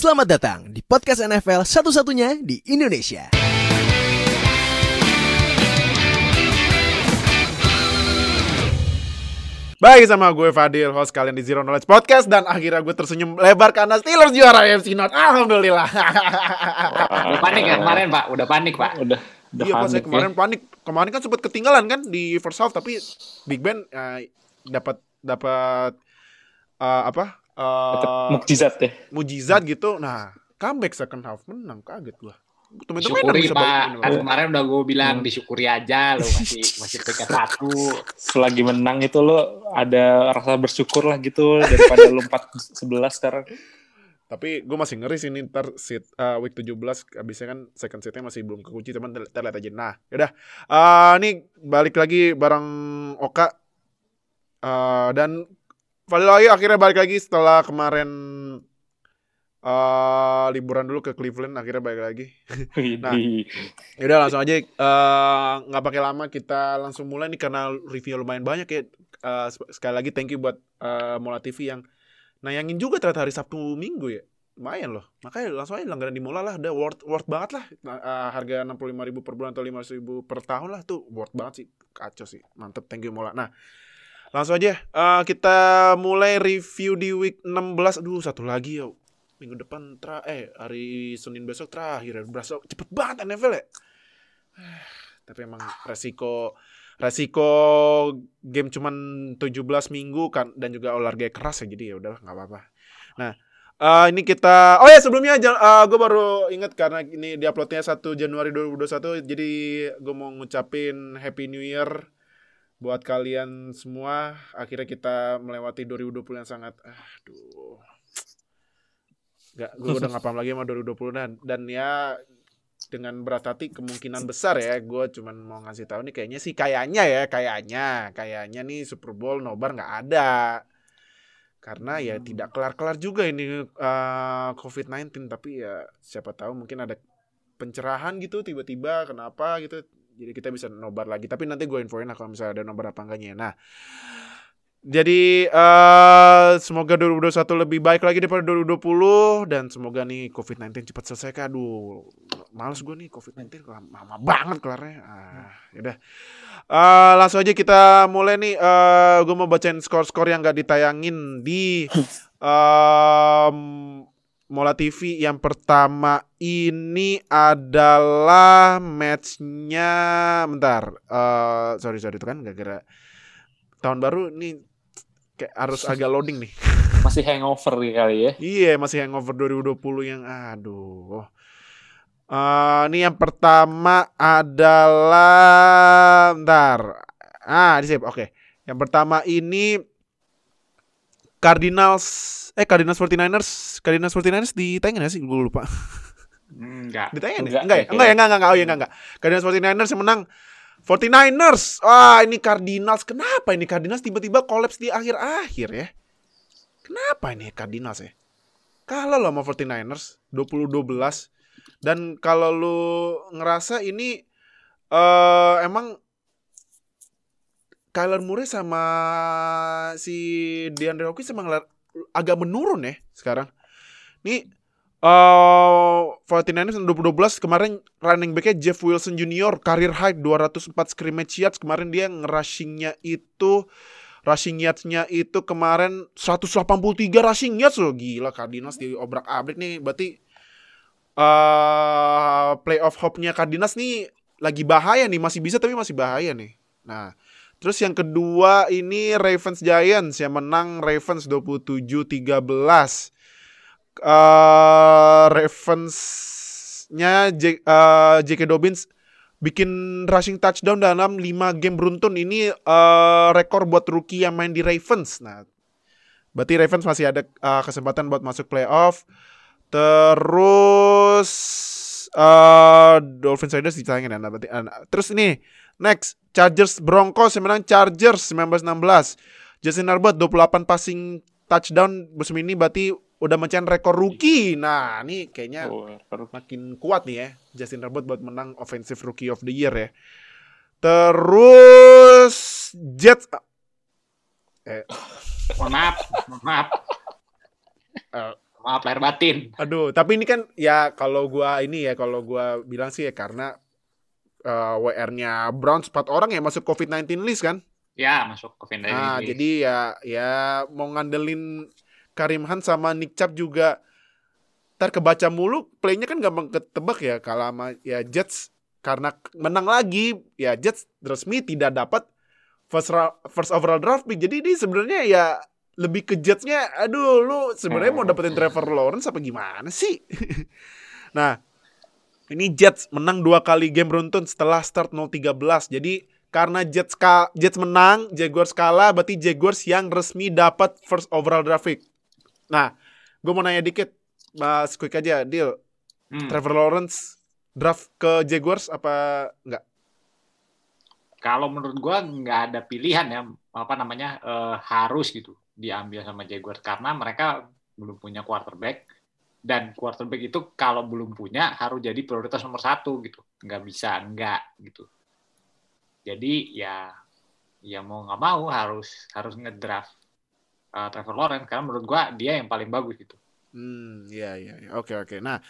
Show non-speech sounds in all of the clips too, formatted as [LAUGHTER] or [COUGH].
Selamat datang di podcast NFL satu-satunya di Indonesia. Baik sama gue Fadil, host kalian di Zero Knowledge Podcast Dan akhirnya gue tersenyum lebar karena Steelers juara AFC North. Alhamdulillah. Udah panik ya kemarin pak, udah panik pak. Udah, udah Iya panik kemarin panik. Kemarin kan sempat ketinggalan kan di first half Tapi Big Ben eh, dapat dapat eh, apa ya. Eh mukjizat deh. mujizat gitu Nah comeback second half menang kaget gue Temen-temen Syukuri pak, kan ini, kemarin udah gue bilang Hmm. disyukuri aja lo masih masih peringkat satu. Selagi menang itu lo ada rasa bersyukur lah gitu daripada lo 4 11 sekarang. Tapi gue masih ngeri sih nih ntar seat uh, week 17 abisnya kan second seatnya masih belum kekunci teman kita lihat aja. Nah, yaudah. Uh, nih balik lagi bareng Oka uh, dan Fadil lagi akhirnya balik lagi setelah kemarin uh, liburan dulu ke Cleveland akhirnya balik lagi. [LAUGHS] Nah. Yaudah langsung aja eh, nggak pakai lama kita langsung mulai nih karena review lumayan banyak ya. Sek- sekali lagi thank you buat eh, Mola TV yang nayangin juga ternyata hari Sabtu Minggu ya. Lumayan loh. Makanya langsung aja langganan di Mola lah. Udah worth, worth banget lah. Nah, eh, harga 65.000 ribu per bulan atau 500 ribu per tahun lah tuh worth banget sih. Kacau sih. Mantep thank you Mola. Nah langsung aja eh, kita mulai review di week 16. Aduh satu lagi ya. Minggu depan tra eh hari Senin besok terakhir. Berasa cepet banget NFL ya. [SIGHS] Tapi emang resiko resiko game cuman 17 minggu kan dan juga olahraga keras ya jadi ya udahlah nggak apa-apa. Nah, eh, ini kita oh ya sebelumnya gue baru inget karena ini diuploadnya 1 Januari 2021 jadi gue mau ngucapin Happy New Year buat kalian semua. Akhirnya kita melewati 2020 yang sangat aduh. Gak, gue udah ngapam lagi sama 2020 dan, dan ya dengan berat hati kemungkinan besar ya gue cuman mau ngasih tahu nih kayaknya sih kayaknya ya kayaknya kayaknya nih Super Bowl nobar nggak ada karena ya tidak kelar-kelar juga ini eh, COVID-19 tapi ya siapa tahu mungkin ada pencerahan gitu tiba-tiba kenapa gitu jadi kita bisa nobar lagi tapi nanti gue infoin lah kalau misalnya ada nobar apa enggaknya nah jadi eh semoga 2021 lebih baik lagi daripada 2020 dan semoga nih COVID-19 cepat selesai Kak. Aduh, males gue nih COVID-19 lama, banget kelarnya. Ah, yaudah. Eh langsung aja kita mulai nih eh gue mau bacain skor-skor yang gak ditayangin di [LAUGHS] em Mola TV yang pertama ini adalah matchnya bentar eh sorry sorry itu kan gak kira tahun baru ini kayak harus agak loading nih [LAUGHS] Masih hangover kali ya. Iya, masih hangover 2020 yang aduh. Eh, ini yang pertama adalah bentar. Ah, di. Oke. Yang pertama ini Cardinals eh Cardinals 49ers, Cardinals 49ers ditayangin gak sih? Gue lupa. Enggak. Ditayangin Enggak, ya? Enggak ya? kayaknya. Enggak ya? Enggak, enggak, enggak. Oh, ya, enggak, enggak. Cardinals 49ers yang menang 49ers. Wah, ini Cardinals. Kenapa ini Cardinals tiba-tiba kolaps di akhir-akhir ya? Kenapa ini Cardinals ya? Kalau lo sama 49ers 20-12 dan kalau lu ngerasa ini eh emang Kyler Murray sama si DeAndre Hopkins emang agak menurun ya sekarang. Nih eh 49ers 2012 kemarin running backnya Jeff Wilson Jr. career high 204 scrimmage yards kemarin dia nge-rushingnya itu rushing yards-nya itu kemarin 183 rushing yards loh gila Cardinals di obrak-abrik nih berarti eh playoff hope-nya Cardinals nih lagi bahaya nih masih bisa tapi masih bahaya nih. Nah, terus yang kedua ini Ravens Giants yang menang Ravens 27-13 eh Ravens-nya J- J.K. Dobbins bikin rushing touchdown dalam 5 game beruntun. Ini eh, rekor buat rookie yang main di Ravens. Nah, berarti Ravens masih ada eh, kesempatan buat masuk playoff. Terus eh Dolphins Raiders ditayangin ya. Nah, berarti, nah, terus ini next Chargers Broncos yang menang Chargers 19-16. Justin Herbert 28 passing touchdown musim ini berarti udah mencapai rekor rookie. Nah, ini kayaknya Oh, baru makin kuat nih ya Justin Herbert buat menang offensive rookie of the year ya. Terus Jets eh Mohon maaf, mohon maaf. eh, Maaf lahir batin. Aduh, tapi ini kan ya kalau gua ini ya kalau gua bilang sih ya karena eh, WR-nya Browns 4 orang ya masuk COVID-19 list kan. Ya, masuk ke Vendor Nah, jadi ya ya mau ngandelin Karim Han sama Nick Chubb juga ntar kebaca mulu playnya kan gampang ketebak ya kalau sama ya Jets. Karena menang lagi ya Jets resmi tidak dapat first first overall draft pick. Jadi ini sebenarnya ya lebih ke Jetsnya aduh lu sebenarnya mau dapetin Trevor Lawrence apa gimana sih? [LAUGHS] Nah ini Jets menang dua kali game beruntun setelah start 0-13 jadi karena Jets ka- Jets menang, Jaguars kalah, berarti Jaguars yang resmi dapat first overall draft pick. Nah, gue mau nanya dikit, Mas quick aja, deal. Hmm. Trevor Lawrence draft ke Jaguars apa enggak? Kalau menurut gua nggak ada pilihan ya apa namanya eh, harus gitu diambil sama Jaguars karena mereka belum punya quarterback dan quarterback itu kalau belum punya harus jadi prioritas nomor satu gitu. Nggak bisa nggak gitu. Jadi ya ya mau nggak mau harus harus ngedraft eh, Trevor Lawrence. Karena menurut gua dia yang paling bagus gitu. Hmm, iya iya, iya. oke oke. Nah,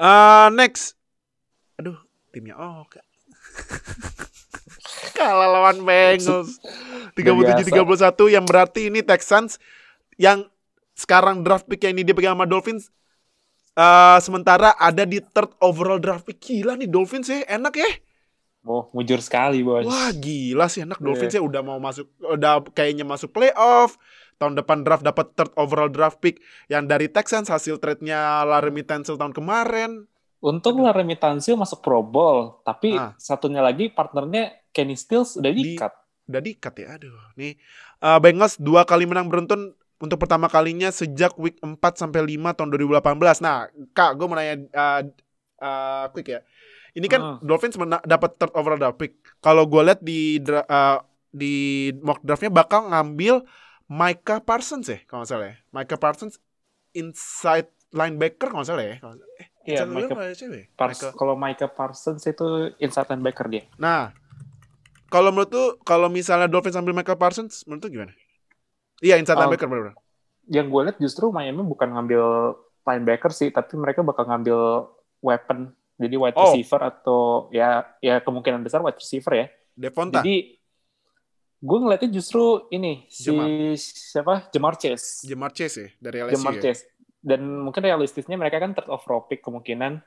eh, next, aduh, timnya. Oh, oke. [LAUGHS] Kalah lawan Bengals. 37-31 yang berarti ini Texans yang sekarang draft pick yang ini dipegang sama Dolphins eh sementara ada di third overall draft. Pick gila nih Dolphins ya enak ya. Oh, mujur sekali, bos. wah gila sih enak. Dolphins ya udah mau masuk udah kayaknya masuk playoff. Tahun depan draft dapat third overall draft pick yang dari Texans hasil trade-nya Laramie Tunsil tahun kemarin. Untung Laramie Tansil masuk Pro Bowl, tapi Ah. satunya lagi partnernya Kenny Stills udah Di- di-cut. udah diikat ya aduh. Nih eh, Bengals dua kali menang beruntun untuk pertama kalinya sejak week 4 sampai 5 tahun 2018 nah kak gue mau nanya eh, eh, quick ya ini kan Hmm. Dolphins dapat third overall draft pick kalau gue lihat di eh, di mock draftnya bakal ngambil Micah Parsons ya kalau nggak salah ya Micah Parsons inside linebacker kalau nggak salah ya eh, Iya, Micah ya? Micah- Kalau Micah Parsons itu inside linebacker dia. Nah, kalau menurut tuh kalau misalnya Dolphins ambil Michael Parsons, menurut tuh gimana? Iya, inside Um, linebacker benar Yang gue lihat justru Miami bukan ngambil linebacker sih, tapi mereka bakal ngambil weapon. Jadi wide Oh. receiver atau ya ya kemungkinan besar wide receiver ya. Devonta. Jadi gue ngeliatnya justru ini si Jamar. siapa Jamar Chase. Jamar Chase ya dari LSU Jamar ya. Chase. Dan mungkin realistisnya mereka kan third overall pick kemungkinan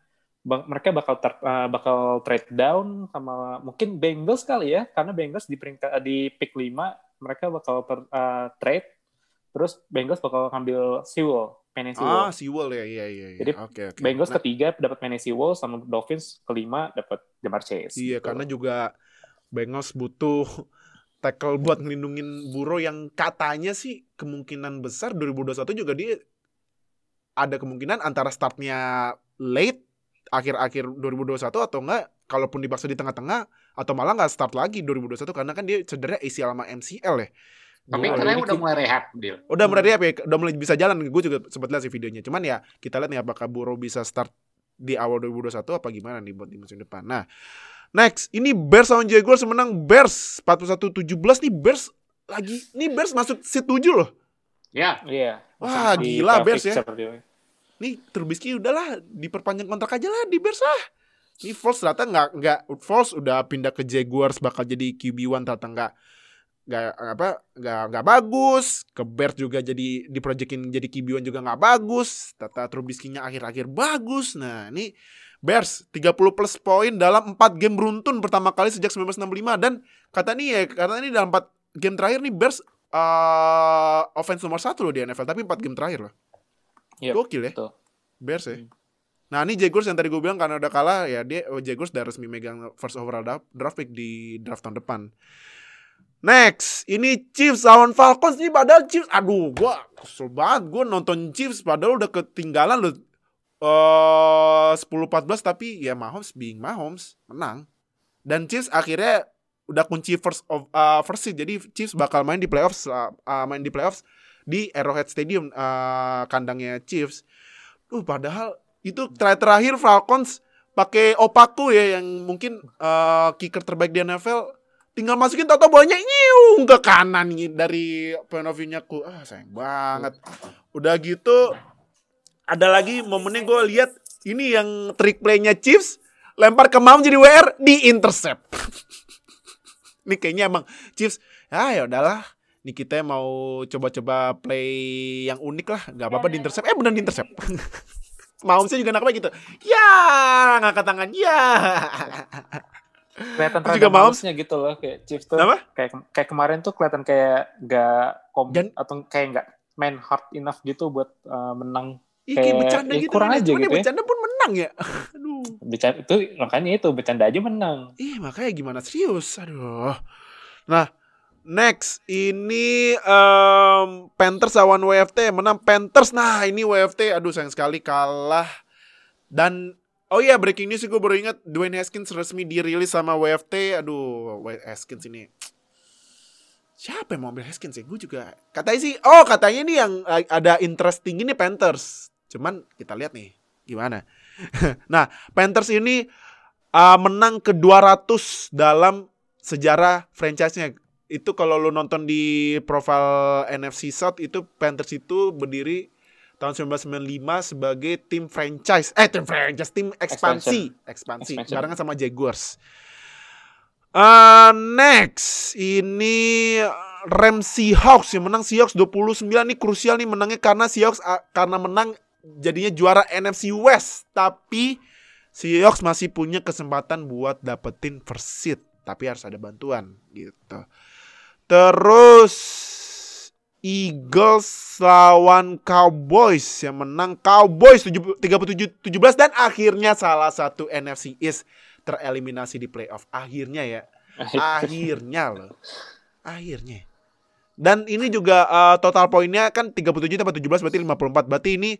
mereka bakal ter- uh, bakal trade down sama mungkin Bengals kali ya karena Bengals di peringkat di pick 5 mereka bakal ter- uh, trade terus Bengals bakal ngambil Sewell, Penny Sewell. Ah, Sewell ya, iya iya iya. Jadi, Oke oke. Bengals Nah, ketiga dapat Penny Sewell sama Dolphins kelima dapat Jamar Chase. Iya, gitu. karena juga Bengals butuh tackle buat ngelindungin Burrow yang katanya sih kemungkinan besar 2021 juga dia ada kemungkinan antara startnya late akhir-akhir 2021 atau enggak kalaupun dipaksa di tengah-tengah atau malah nggak start lagi 2021 karena kan dia cedera ACL sama MCL ya. tapi Iya, katanya jadi udah mulai rehab deal Udah mulai rehab ya, udah mulai bisa jalan. Gue juga sempat lihat sih videonya. Cuman ya kita lihat nih apakah Burrow bisa start di awal 2021 apa gimana nih buat di musim depan. Nah, next ini Bears lawan Jaguars menang Bears 41-17 nih Bears lagi nih Bears masuk seat 7 loh. ya Iya. Wah, gila, Bears ya. Nih Trubisky udahlah diperpanjang kontrak aja lah di Bears lah. Ini Foles ternyata nggak nggak Foles udah pindah ke Jaguars bakal jadi QB1 ternyata nggak nggak apa nggak nggak bagus. Ke Bears juga jadi diprojekin jadi QB1 juga nggak bagus. Tata Trubisky-nya akhir-akhir bagus. Nah ini Bears 30 plus poin dalam 4 game beruntun pertama kali sejak 1965 dan kata nih ya karena ini dalam 4 game terakhir nih Bears eh offense nomor satu loh di NFL tapi 4 game terakhir loh. Yep, gokil ya. betul. Bears ya? Hmm. Nah ini Jaguars yang tadi gue bilang karena udah kalah ya dia oh, Jaguars udah resmi megang first overall draft, pick di draft tahun depan. Next, ini Chiefs lawan Falcons ini padahal Chiefs, aduh gua kesel banget gue nonton Chiefs padahal udah ketinggalan loh eh 10-14 tapi ya Mahomes being Mahomes menang. Dan Chiefs akhirnya udah kunci first of uh, first seed jadi Chiefs bakal main di playoffs uh, uh, main di playoffs di Arrowhead Stadium uh, kandangnya Chiefs. Duh padahal itu terakhir terakhir Falcons pakai Opaku ya yang mungkin uh, kicker terbaik di NFL tinggal masukin toto bolanya nyiung ke kanan dari point of view-nya ku ah sayang banget udah gitu ada lagi momennya gue lihat ini yang trick playnya Chiefs lempar ke Mahomes jadi WR di intercept. [LAUGHS] ini kayaknya emang Chiefs ah ya udahlah. Nih kita mau coba-coba play yang unik lah, nggak apa-apa di intercept. Eh benar di intercept. [LAUGHS] Mahomesnya juga nakal gitu. Ya, ngangkat tangan. Ya. kelihatan Terus juga Mahomes- malesnya gitu loh kayak Chiefs tuh Apa? kayak kayak kemarin tuh kelihatan kayak nggak kom Dan- atau kayak nggak main hard enough gitu buat uh, menang Ih, kayak bercanda ya gitu. kurang aja dia gitu ya. bercanda pun menang ya. Aduh. bercanda itu makanya itu bercanda aja menang Ih, makanya gimana serius. Aduh. Nah, next ini em, Panthers lawan WFT menang Panthers. Nah, ini WFT aduh sayang sekali kalah. Dan oh iya breaking news gue baru ingat Dwayne Haskins resmi dirilis sama WFT. Aduh, Haskins ini Siapa yang mau ambil Haskins ya? Gue juga katanya sih, oh katanya nih yang ada interesting ini Panthers. Cuman kita lihat nih gimana. [LAUGHS] nah, Panthers ini uh, menang ke 200 dalam sejarah franchise-nya. Itu kalau lu nonton di profil NFC South itu Panthers itu berdiri tahun 1995 sebagai tim franchise. Eh, tim franchise, tim ekspansi, ekspansi, Expansion. barengan sama Jaguars. Uh, next ini Rams Seahawks yang menang Seahawks 29 nih krusial nih menangnya karena Seahawks uh, karena menang jadinya juara NFC West tapi Seahawks masih punya kesempatan buat dapetin first seed tapi harus ada bantuan gitu. Terus Eagles lawan Cowboys yang menang Cowboys 37 17 dan akhirnya salah satu NFC East tereliminasi di playoff. Akhirnya ya. Akhirnya loh. Akhirnya. Dan ini juga uh, total poinnya kan 37 tambah 17 berarti 54. Berarti ini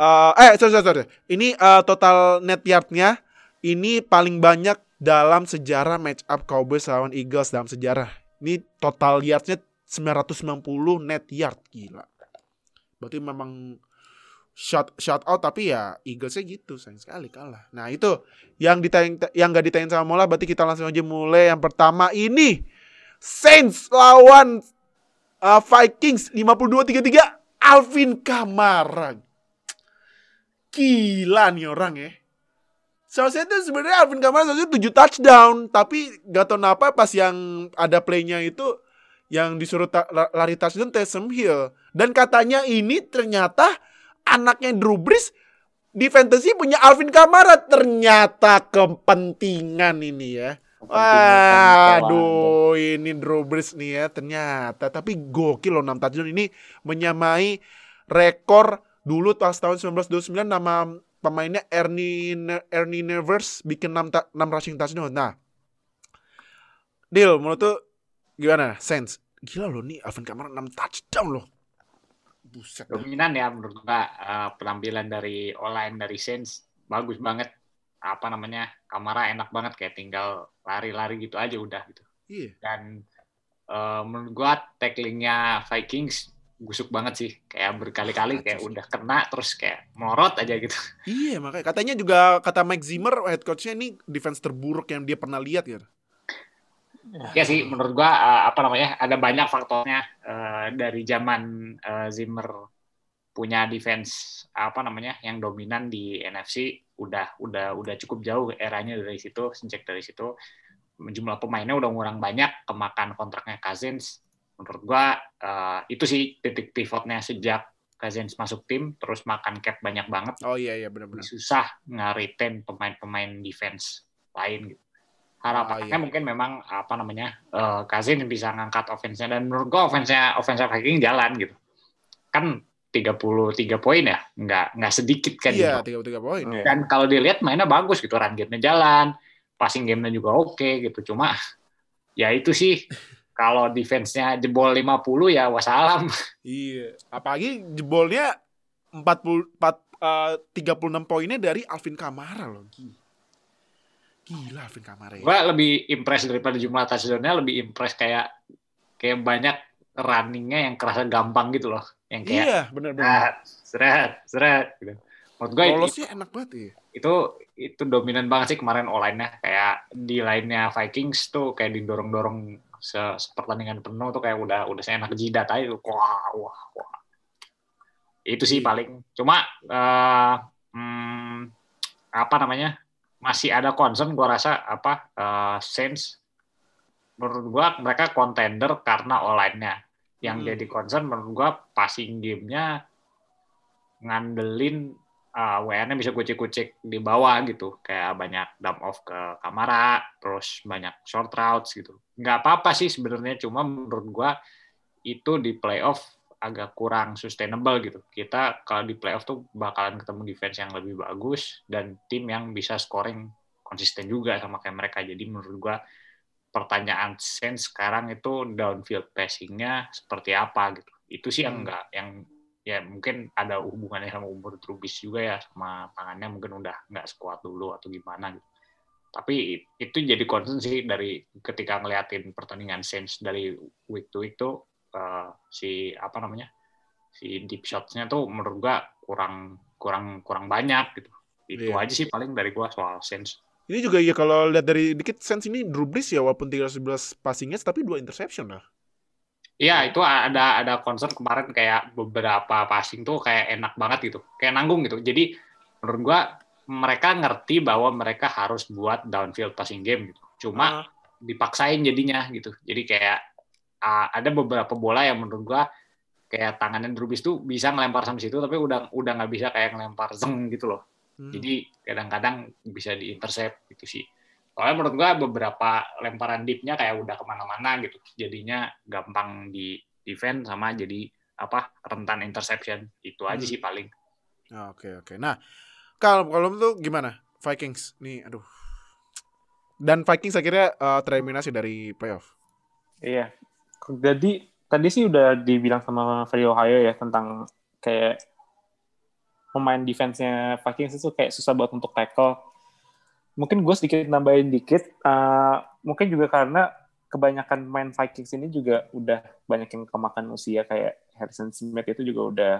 uh, eh sorry sorry, sorry. Ini uh, total net yardnya ini paling banyak dalam sejarah match up Cowboys lawan Eagles dalam sejarah. Ini total yardnya 990 net yard gila. Berarti memang shot shot out tapi ya Eaglesnya gitu sayang sekali kalah. Nah itu yang ditayang yang nggak ditayang sama Mola berarti kita langsung aja mulai yang pertama ini Saints lawan uh, Vikings 52-33 Alvin Kamara. Gila nih orang ya. Seharusnya itu sebenarnya Alvin Kamara seharusnya 7 touchdown, tapi gak tau kenapa pas yang ada playnya itu yang disuruh ta- la- lari touchdown Taysom Hill. Dan katanya ini ternyata anaknya Drew Brees di fantasy punya Alvin Kamara. Ternyata kepentingan ini ya. Waduh, ini Drew Brees nih ya ternyata. Tapi gokil loh 6 touchdown ini menyamai rekor dulu pas tahun 1929 nama pemainnya Ernie Ernie Nevers bikin 6, ta- 6 rushing touchdown. Nah, Deal, menurut tuh gimana? Sense. Gila loh nih Alvin Kamara 6 touchdown loh. Buset. dominan ya menurut gua eh, penampilan dari online dari Saints bagus banget apa namanya Kamara enak banget kayak tinggal lari-lari gitu aja udah gitu Iya. dan eh, menurut gua tacklingnya Vikings busuk banget sih. Kayak berkali-kali kayak udah kena terus kayak melorot aja gitu. [LAUGHS] Iya, makanya katanya juga kata Mike Zimmer head coachnya ini defense terburuk yang dia pernah lihat gitu. ya sih menurut gua eh, apa namanya ada banyak faktornya eh, dari zaman eh, Zimmer punya defense apa namanya yang dominan di NFC udah udah udah cukup jauh eranya dari situ sejak dari situ. Jumlah pemainnya udah ngurang banyak kemakan kontraknya Cousins menurut gua eh, itu sih titik pivotnya sejak Cousins masuk tim terus makan cap banyak banget Oh iya iya benar-benar. susah nge-retain pemain-pemain defense lain gitu. Harapannya Ah, iya. mungkin memang apa namanya eh Cousins bisa ngangkat offense-nya dan menurut gua offense-nya offense Viking jalan gitu. Kan 33 poin ya, nggak nggak sedikit kan Iya, gitu. 33 poin. Iya. Dan kalau dilihat mainnya bagus gitu, run game-nya jalan, passing game-nya juga oke gitu. Cuma ya itu sih kalau defense-nya jebol 50 ya wassalam. Iya. Apalagi jebolnya 40 4 eh, 36 poinnya dari Alvin Kamara loh. Gila. Gila Alvin Kamara ya. Gua lebih impress daripada jumlah touchdown-nya, lebih impress kayak kayak banyak running-nya yang kerasa gampang gitu loh. Yang kayak Iya, benar-benar. seret, seret, seret gitu. Menurut gue itu, Lolosnya enak banget ya. itu itu dominan banget sih kemarin online-nya kayak di lainnya Vikings tuh kayak didorong-dorong se sepertandingan penuh tuh kayak udah udah saya enak jidat aja tuh. Wah, wah, wah. Itu sih paling. Cuma eh, hmm, apa namanya? Masih ada concern gua rasa apa eh, Saints menurut gua mereka contender karena online-nya. Yang Hmm. jadi concern menurut gua passing game-nya ngandelin uh, WR-nya bisa kucek-kucek di bawah gitu. Kayak banyak dump off ke Kamara, terus banyak short routes gitu. Nggak apa-apa sih sebenarnya, cuma menurut gua itu di playoff agak kurang sustainable gitu. Kita kalau di playoff tuh bakalan ketemu defense yang lebih bagus dan tim yang bisa scoring konsisten juga sama kayak mereka. Jadi menurut gua pertanyaan sense sekarang itu downfield passing-nya seperti apa gitu. Itu sih yang Hmm. enggak yang ya mungkin ada hubungannya sama umur Trubis juga ya sama tangannya mungkin udah nggak sekuat dulu atau gimana gitu. Tapi itu jadi concern sih dari ketika ngeliatin pertandingan Saints dari week to week tuh eh, si apa namanya si deep shots-nya tuh menurut gua kurang kurang kurang banyak gitu. Itu Iya. aja sih paling dari gua soal Saints. Ini juga ya kalau lihat dari dikit sense ini Drew Brees ya walaupun 311 passing yards tapi dua interception lah. Iya, itu ada ada concern kemarin kayak beberapa passing tuh kayak enak banget gitu. Kayak nanggung gitu. Jadi menurut gua mereka ngerti bahwa mereka harus buat downfield passing game gitu. Cuma Ah, dipaksain jadinya gitu. Jadi kayak ah, ada beberapa bola yang menurut gua kayak tangannya Brees tuh bisa ngelempar sampai situ tapi udah udah nggak bisa kayak ngelempar zeng gitu loh. hmm. Jadi kadang-kadang bisa diintercept gitu sih. Soalnya menurut gua beberapa lemparan deepnya kayak udah ke mana-mana gitu. Jadinya gampang di defend sama jadi apa rentan interception. Itu aja Hmm. sih paling. Ah, Oke oke. Nah, kalau kalau tuh gimana? Vikings nih, aduh. Dan Vikings akhirnya eh, tereliminasi dari playoff. Iya. Jadi tadi sih udah dibilang sama Free Ohio ya tentang kayak pemain defense-nya Vikings itu kayak susah banget untuk tackle. Mungkin gue sedikit nambahin dikit. eh, mungkin juga karena kebanyakan main Vikings ini juga udah banyak yang kemakan usia kayak Harrison Smith itu juga udah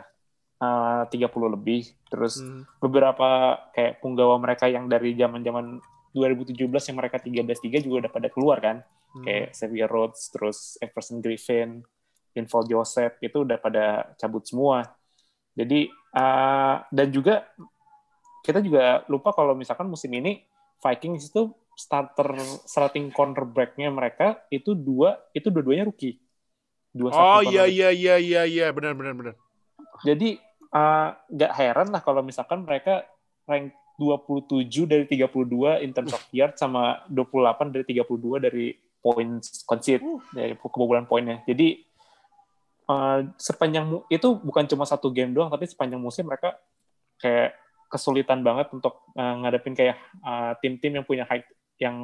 eh, 30 lebih. Terus Hmm. beberapa kayak punggawa mereka yang dari zaman-zaman 2017 yang mereka 13-3 juga udah pada keluar kan Hmm. kayak Xavier Rhodes, terus Everson Griffin, Info Joseph itu udah pada cabut semua. Jadi uh, dan juga kita juga lupa kalau misalkan musim ini Vikings itu starter starting cornerback-nya mereka itu dua itu dua-duanya rookie. Dua Oh iya iya iya iya iya benar benar benar. Jadi uh, nggak heran lah kalau misalkan mereka rank 27 dari 32 in terms of yard sama 28 dari 32 dari points concede dari kebobolan poinnya. Jadi uh, sepanjang itu bukan cuma satu game doang tapi sepanjang musim mereka kayak kesulitan banget untuk uh, ngadepin kayak uh, tim-tim yang punya high yang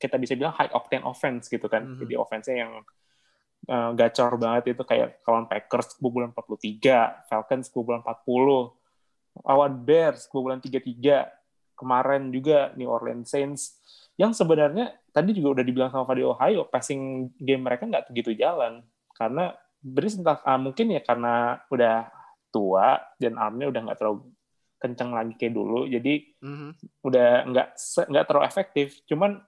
kita bisa bilang high octane offense gitu kan. Mhm. Jadi offense-nya yang uh, gacor banget itu kayak kawan Packers kebobolan 43, Falcons kebobolan 40, lawan Bears kebobolan 33, kemarin juga New Orleans Saints yang sebenarnya tadi juga udah dibilang sama Fadi Ohio passing game mereka nggak begitu jalan karena Brees entah ah, mungkin ya karena udah tua dan armnya udah nggak terlalu kenceng lagi kayak dulu jadi Mhm. udah nggak nggak terlalu efektif. Cuman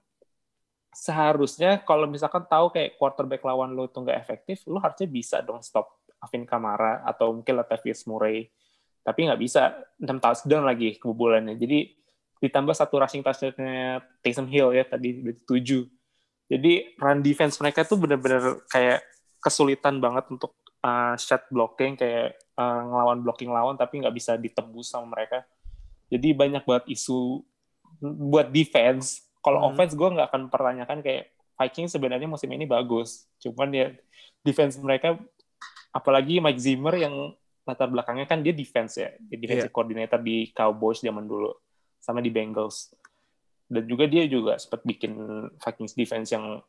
seharusnya kalau misalkan tahu kayak quarterback lawan lo tuh nggak efektif, lo harusnya bisa dong stop Alvin Kamara atau mungkin Latavius Murray. Tapi nggak bisa 6 touchdown lagi kebobolannya. Jadi ditambah satu rushing touchdown-nya Taysom Hill ya tadi udah 7. Jadi run defense mereka tuh bener-bener kayak kesulitan banget untuk uh, shot blocking kayak uh, ngelawan blocking lawan tapi nggak bisa ditembus sama mereka. Jadi banyak banget isu buat defense. Kalau Hmm. offense gue nggak akan pertanyakan kayak Vikings sebenarnya musim ini bagus. Cuman ya defense mereka, apalagi Mike Zimmer yang latar belakangnya kan dia defense ya, dia defensive coordinator di Cowboys zaman dulu, sama di Bengals. Dan juga dia juga sempat bikin Vikings defense yang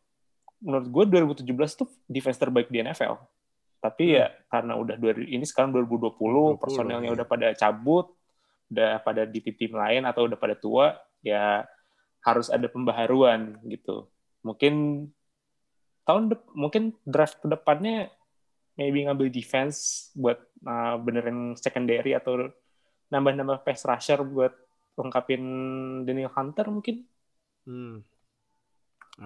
menurut gue 2017 tuh defense terbaik di NFL. Tapi ya karena udah dua, ini sekarang 2020, 2020, personelnya iya. udah pada cabut, udah pada di tim lain atau udah pada tua, ya harus ada pembaharuan gitu. Mungkin tahun dep- mungkin draft ke depannya maybe ngambil defense buat uh, benerin secondary atau nambah-nambah pass rusher buat lengkapin Daniel Hunter mungkin. Hmm.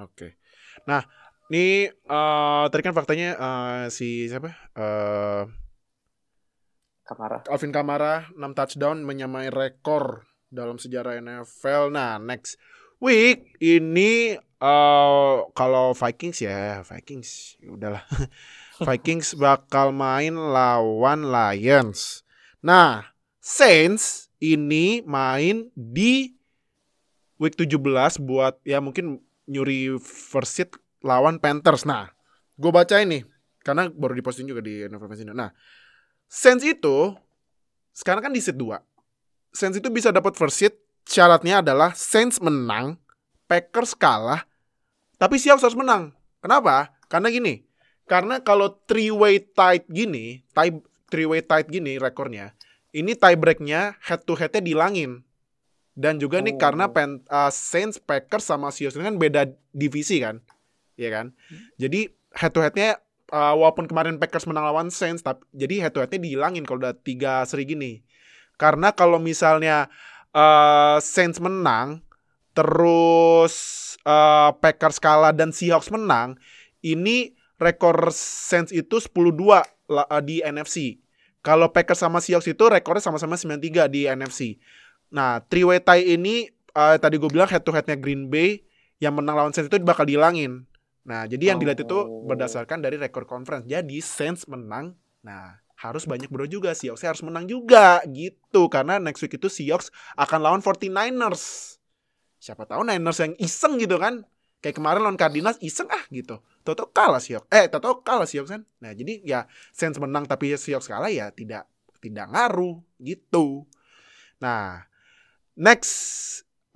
Oke. Nah, ini eh, tadi kan faktanya eh, si siapa? Eh Kamara. Alvin Kamara 6 touchdown menyamai rekor dalam sejarah NFL. Nah, next week ini eh kalau Vikings ya Vikings ya udahlah. [LAUGHS] Vikings bakal main lawan Lions. Nah, Saints ini main di week 17 buat ya mungkin nyuri first seat lawan Panthers. Nah, gue baca ini karena baru diposting juga di Indo. Nah, Saints itu sekarang kan di seat 2. Saints itu bisa dapat first seat syaratnya adalah Saints menang, Packers kalah, tapi Seahawks harus menang. Kenapa? Karena gini. Karena kalau three way tight gini, tie three way tight gini rekornya, ini tie breaknya head to headnya dilangin. Dan juga nih Oh. karena pen, uh, Saints, Packers sama Seahawks ini kan beda divisi kan, Iya kan? Jadi head to headnya uh, walaupun kemarin Packers menang lawan Saints, tapi jadi head to headnya dihilangin kalau udah tiga seri gini. Karena kalau misalnya uh, Saints menang, terus uh, Packers kalah dan Seahawks menang, ini rekor Saints itu 10-2 la- uh, di NFC. Kalau Packers sama Seahawks itu rekornya sama-sama 9-3 di NFC. Nah, three way tie ini uh, tadi gue bilang head to headnya Green Bay yang menang lawan Saints itu bakal dihilangin. Nah, jadi yang dilihat itu Oh. berdasarkan dari rekor conference. Jadi Saints menang. Nah, harus banyak bro juga. Seahawks harus menang juga gitu. Karena next week itu Seahawks akan lawan 49ers. Siapa tahu Niners yang iseng gitu kan. Kayak kemarin lawan Cardinals iseng ah gitu. Toto kalah Seahawks. Eh, Toto kalah Seahawks kan. Nah, jadi ya Saints menang tapi Seahawks kalah ya tidak tidak ngaruh gitu. Nah, next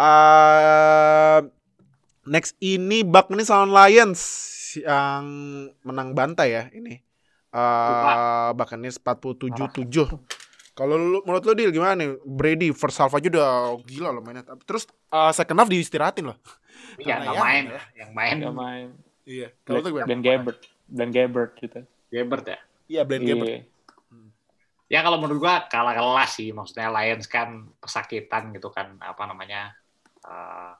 uh, next ini Buccaneers lawan Lions yang menang bantai ya ini. Uh, Buccaneers 47-7. Kalau lu menurut lu deal gimana nih? Brady first half aja udah gila loh mainnya. Terus uh, second half diistirahatin loh. Iya, Karena nggak ya, main. ya. Yang main main. Iya. Kalau tuh gimana? Dan Gabbert. Dan Gabbert gitu. Gebert ya. Iya, Blaine Gabbert. Iya. Ya kalau menurut gua kalah kelas sih. Maksudnya Lions kan pesakitan gitu kan. Apa namanya. eh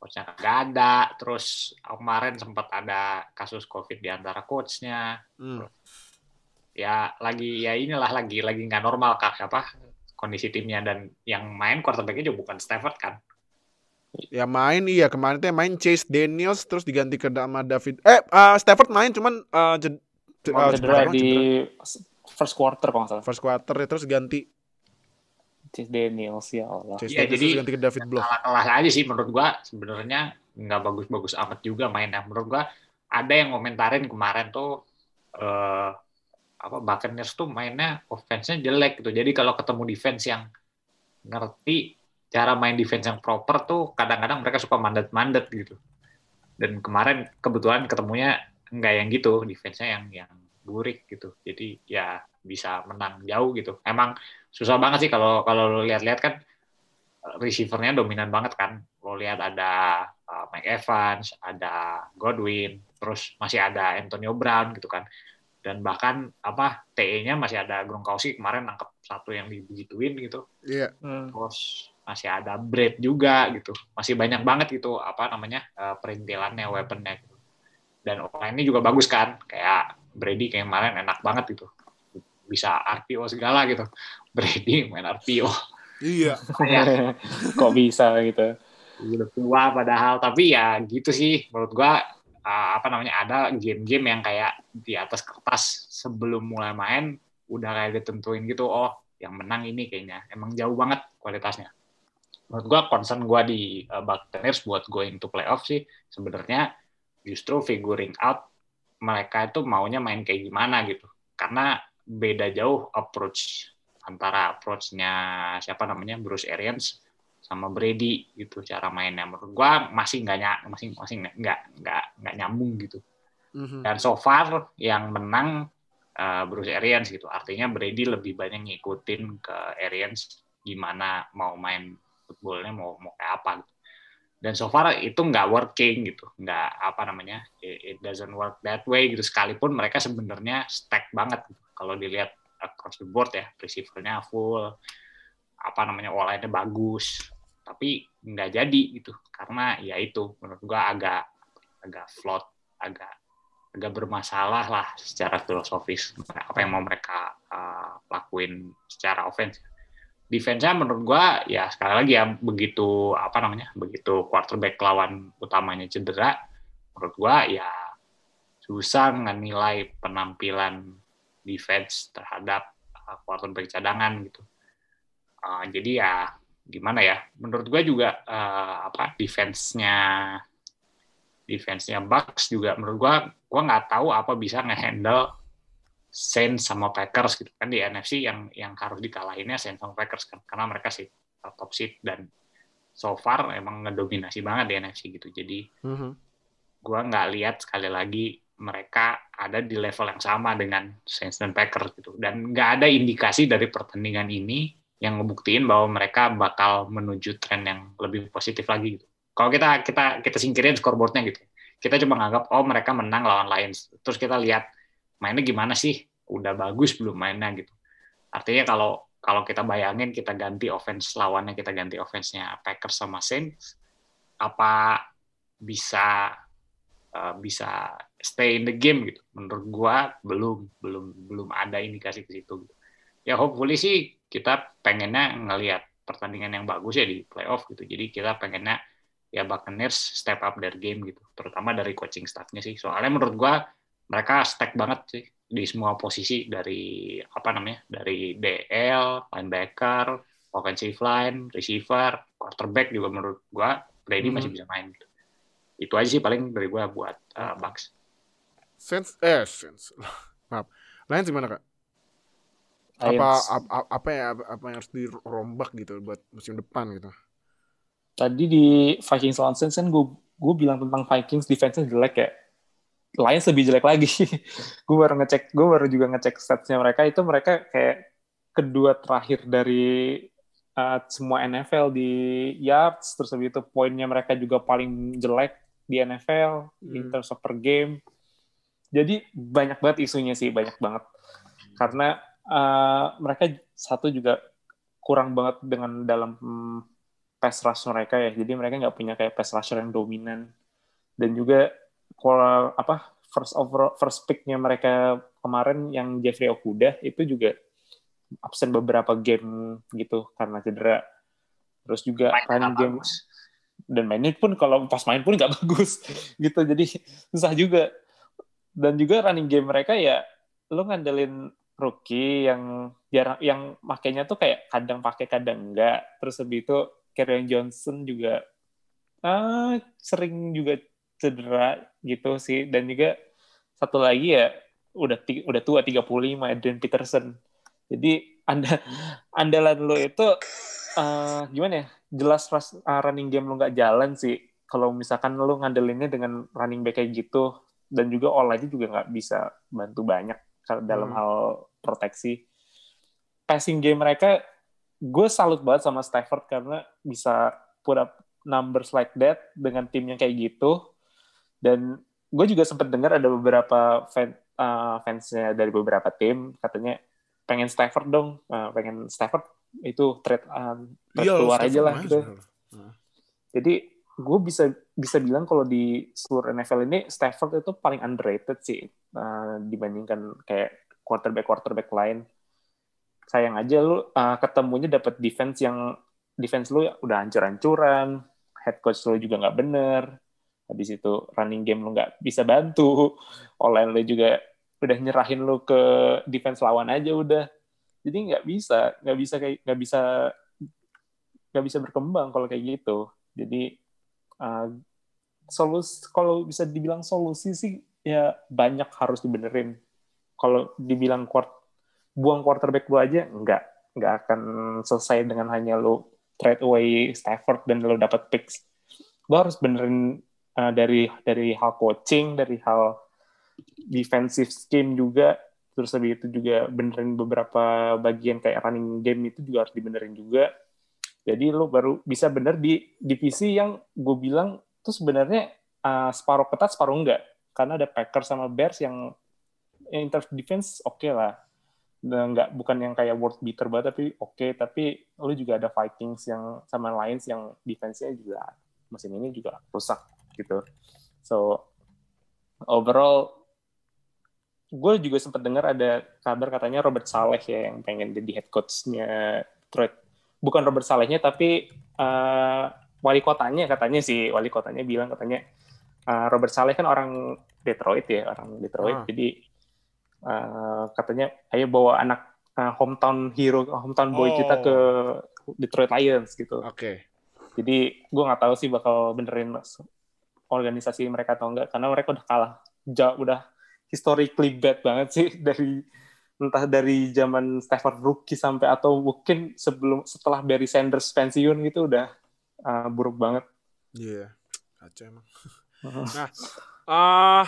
coachnya nggak ada. Terus kemarin sempat ada kasus COVID di antara coachnya. Hmm. Ya lagi ya inilah lagi lagi nggak normal kak apa kondisi timnya dan yang main quarterbacknya juga bukan Stafford kan. Ya main iya kemarin tuh yang main Chase Daniels terus diganti ke sama David. Eh uh, Stafford main cuman uh, jed- uh, Cedera cedera, di cedera. first quarter kalau nggak salah. first quarter ya, terus ganti Chase Daniels ya Allah. Chase Iya, Daniels jadi- ganti ke David Bloch. kalah kelas aja sih menurut gua. Sebenarnya nggak bagus-bagus amat juga mainnya. Menurut gua ada yang komentarin kemarin tuh eh apa Buccaneers tuh mainnya offense-nya jelek gitu. Jadi kalau ketemu defense yang ngerti cara main defense yang proper tuh kadang-kadang mereka suka mandat-mandat gitu. Dan kemarin kebetulan ketemunya nggak yang gitu. Defense-nya yang yang burik gitu. Jadi ya bisa menang jauh gitu. Emang susah banget sih kalau kalau lo lihat-lihat kan receivernya dominan banget kan. Lo lihat ada uh, Mike Evans, ada Godwin, terus masih ada Antonio Brown gitu kan. Dan bahkan apa TE-nya masih ada Gronkowski kemarin nangkep satu yang dibegituin gitu. Iya. Hmm. Terus masih ada Brad juga gitu. Masih banyak banget gitu apa namanya uh, perintilannya, weaponnya gitu. Dan online ini juga bagus kan. Kayak Brady kayak kemarin enak banget gitu. Bisa RPO segala gitu. [LAUGHS] Brady main RPO. Iya. Ya. Kok bisa gitu. udah tua padahal tapi ya gitu sih menurut gua uh, apa namanya ada game-game yang kayak di atas kertas sebelum mulai main udah kayak ditentuin gitu oh yang menang ini kayaknya emang jauh banget kualitasnya menurut gua concern gua di uh, Buccaneers buat going to playoff sih sebenarnya justru figuring out mereka itu maunya main kayak gimana gitu karena beda jauh approach antara approach-nya siapa namanya Bruce Arians sama Brady gitu cara mainnya menurut gua masih nggak masih masih nggak nggak nggak nyambung gitu Mhm. dan so far yang menang uh, Bruce Arians gitu artinya Brady lebih banyak ngikutin ke Arians gimana mau main footballnya mau mau kayak apa gitu. Dan so far itu nggak working gitu. Nggak apa namanya it, doesn't work that way gitu. Sekalipun mereka sebenarnya stack banget gitu. kalau dilihat across the board ya receivernya full apa namanya nya bagus. Tapi nggak jadi gitu. Karena ya itu menurut gua agak agak float agak agak bermasalah lah secara filosofis. Apa yang mau mereka uh, lakuin secara offense. Defense-nya menurut gua ya sekali lagi ya begitu apa namanya begitu quarterback lawan utamanya cedera, menurut gua ya susah nilai penampilan defense terhadap uh, quarterback cadangan gitu. Uh, jadi ya gimana ya? Menurut gua juga uh, apa defense-nya defense-nya Bucks juga menurut gua gua nggak tahu apa bisa ngehandle Saints sama Packers gitu kan di NFC yang yang harus dikalahinnya Saints sama Packers kan karena mereka sih top seed dan so far emang ngedominasi banget di NFC gitu jadi mm-hmm. gua nggak lihat sekali lagi mereka ada di level yang sama dengan Saints dan Packers gitu dan nggak ada indikasi dari pertandingan ini yang ngebuktiin bahwa mereka bakal menuju tren yang lebih positif lagi gitu kalau kita kita kita singkirin scoreboardnya gitu, kita cuma nganggap oh mereka menang lawan Lions. Terus kita lihat mainnya gimana sih? Udah bagus belum mainnya gitu. Artinya kalau kalau kita bayangin kita ganti offense lawannya kita ganti offense-nya Packers sama Saints, apa bisa uh, bisa stay in the game gitu? Menurut gua belum belum belum ada indikasi ke situ. Gitu. Ya hopefully sih kita pengennya ngelihat pertandingan yang bagus ya di playoff gitu. Jadi kita pengennya ya Buccaneers step up their game gitu, terutama dari coaching staffnya sih. Soalnya menurut gua mereka stack banget sih di semua posisi dari apa namanya dari DL, linebacker, offensive line, receiver, quarterback juga menurut gua Brady hmm. masih bisa main gitu. Itu aja sih paling dari gua buat uh, Bucks. Sense eh sense. [LAUGHS] Maaf. Lain gimana kak? Apa, apa apa ya apa yang harus dirombak gitu buat musim depan gitu? tadi di Vikings lawan Saints kan gue gue bilang tentang Vikings defense-nya jelek ya. Lions lebih jelek lagi. [LAUGHS] gue baru ngecek, gue baru juga ngecek statsnya mereka itu mereka kayak kedua terakhir dari uh, semua NFL di yards, terus habis itu poinnya mereka juga paling jelek di NFL hmm. in terms of per game. Jadi banyak banget isunya sih, banyak banget. Karena uh, mereka satu juga kurang banget dengan dalam hmm, pass rush mereka ya. Jadi mereka nggak punya kayak pass rusher yang dominan. Dan juga kalau apa first over first picknya mereka kemarin yang Jeffrey Okuda itu juga absen beberapa game gitu karena cedera. Terus juga running game dan mainnya pun kalau pas main pun nggak [LAUGHS] bagus gitu. Jadi susah juga. Dan juga running game mereka ya lo ngandelin rookie yang jarang yang makainya tuh kayak kadang pakai kadang enggak. Terus lebih itu Karen Johnson juga uh, sering juga cedera gitu sih dan juga satu lagi ya udah udah tua 35 Adrian Peterson. Jadi anda andalan lo itu uh, gimana ya? Jelas uh, running game lo nggak jalan sih. Kalau misalkan lo ngandelinnya dengan running back kayak gitu dan juga all aja juga nggak bisa bantu banyak dalam hmm. hal proteksi. Passing game mereka gue salut banget sama Stafford karena bisa put up numbers like that dengan tim yang kayak gitu. Dan gue juga sempat dengar ada beberapa fan, uh, fansnya dari beberapa tim katanya pengen Stafford dong, uh, pengen Stafford itu trade, uh, trade Yo, keluar Stafford aja lah gitu. Jadi gue bisa bisa bilang kalau di seluruh NFL ini Stafford itu paling underrated sih uh, dibandingkan kayak quarterback quarterback lain. Sayang aja lu uh, ketemunya dapat defense yang defense lu udah hancur-hancuran, head coach lu juga nggak bener, habis itu running game lu nggak bisa bantu, online lu juga udah nyerahin lu ke defense lawan aja udah, jadi nggak bisa, nggak bisa kayak nggak bisa nggak bisa berkembang kalau kayak gitu. Jadi uh, solus kalau bisa dibilang solusi sih ya banyak harus dibenerin. Kalau dibilang buang quarterback lu aja nggak nggak akan selesai dengan hanya lu trade away Stafford dan lu dapat picks. Lu harus benerin uh, dari dari hal coaching, dari hal defensive scheme juga, terus lebih itu juga benerin beberapa bagian kayak running game itu juga harus dibenerin juga. Jadi lu baru bisa bener di divisi yang gue bilang tuh sebenarnya uh, separuh ketat, separuh enggak. Karena ada Packers sama Bears yang in terms defense oke okay lah nggak bukan yang kayak world beater banget tapi oke okay. tapi lu juga ada Vikings yang sama Lions yang defense-nya juga musim ini juga rusak gitu so overall gue juga sempat dengar ada kabar katanya Robert Saleh ya yang pengen jadi head coach-nya Detroit. Bukan Robert Salehnya tapi uh, wali kotanya katanya sih wali kotanya bilang katanya uh, Robert Saleh kan orang Detroit ya orang Detroit Ah. jadi uh, katanya ayo bawa anak uh, hometown hero hometown boy Oh. kita ke Detroit Lions gitu. Oke. Jadi gue nggak tahu sih bakal benerin organisasi mereka atau enggak karena mereka udah kalah jauh udah historically bad banget sih [LAUGHS] dari entah dari zaman Stephen Rookie sampai atau mungkin sebelum setelah Barry Sanders pensiun gitu udah uh, buruk banget. Iya. Kacau emang. Ah,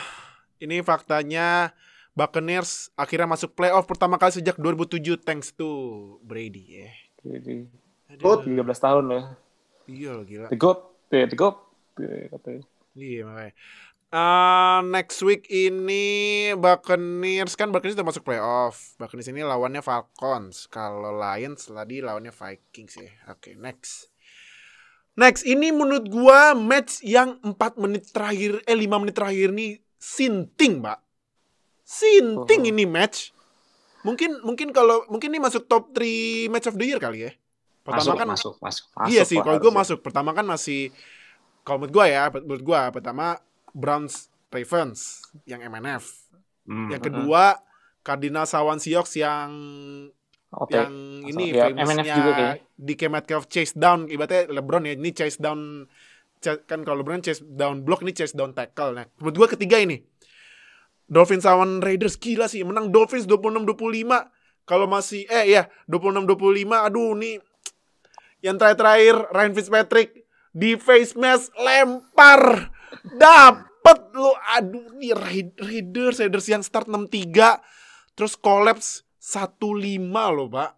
ini faktanya Buccaneers akhirnya masuk playoff pertama kali sejak 2007 thanks to Brady ya. Jadi Aduh. 13 tahun ya. Iya loh, gila. The GOAT, ya, the GOAT. ya, katanya. Iya makanya. Ah, next week ini Buccaneers kan Buccaneers udah masuk playoff. Buccaneers ini lawannya Falcons. Kalau Lions tadi lawannya Vikings ya. Oke, next. Next, ini menurut gua match yang 4 menit terakhir eh 5 menit terakhir nih sinting, Mbak. Sinting Oh. ini match. Mungkin mungkin kalau mungkin ini masuk top 3 match of the year kali ya. Pertama masuk, kan masuk, masuk, iya masuk, sih, Pak, kalau gue harusnya. masuk. Pertama kan masih, kalau menurut gue ya, menurut gue pertama Browns Ravens yang MNF. Hmm. Yang kedua Cardinals Sawan Seahawks yang Oke. yang ini ya, famousnya MNF juga kayaknya. di Metcalf chase down. Ibaratnya LeBron ya, ini chase down kan kalau LeBron chase down block ini chase down tackle. Nah, menurut gue ketiga ini Dolphins lawan Raiders gila sih menang Dolphins 26-25 kalau masih eh ya 26-25 aduh nih yang terakhir-terakhir Ryan Fitzpatrick di face mask lempar. Dapet lu. Aduh nih Raiders Raiders yang start 6-3 terus collapse 1-5 loh pak.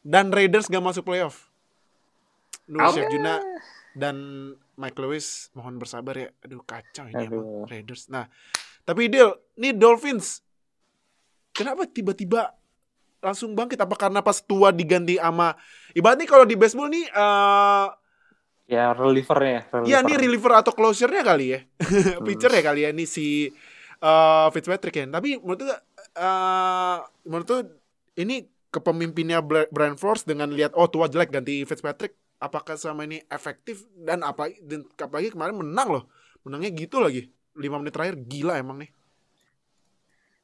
Dan Raiders gak masuk playoff. Nur Oke. Chef Juna dan Mike Lewis mohon bersabar ya. Aduh kacau ini Aduh. emang Raiders. Nah tapi Del nih Dolphins. Kenapa tiba-tiba langsung bangkit? Apa karena pas tua diganti sama ibaratnya kalau di baseball nih eh Ya relievernya. Reliever. ya nih reliever atau closernya kali ya [LAUGHS] pitcher ya kali ya nih si eh Fitzpatrick ya tapi menurut tuh eh menurut tuh ini kepemimpinnya Brian Flores dengan lihat oh tua jelek ganti Fitzpatrick apakah sama ini efektif dan apa dan apalagi kemarin menang loh menangnya gitu lagi lima menit terakhir gila emang nih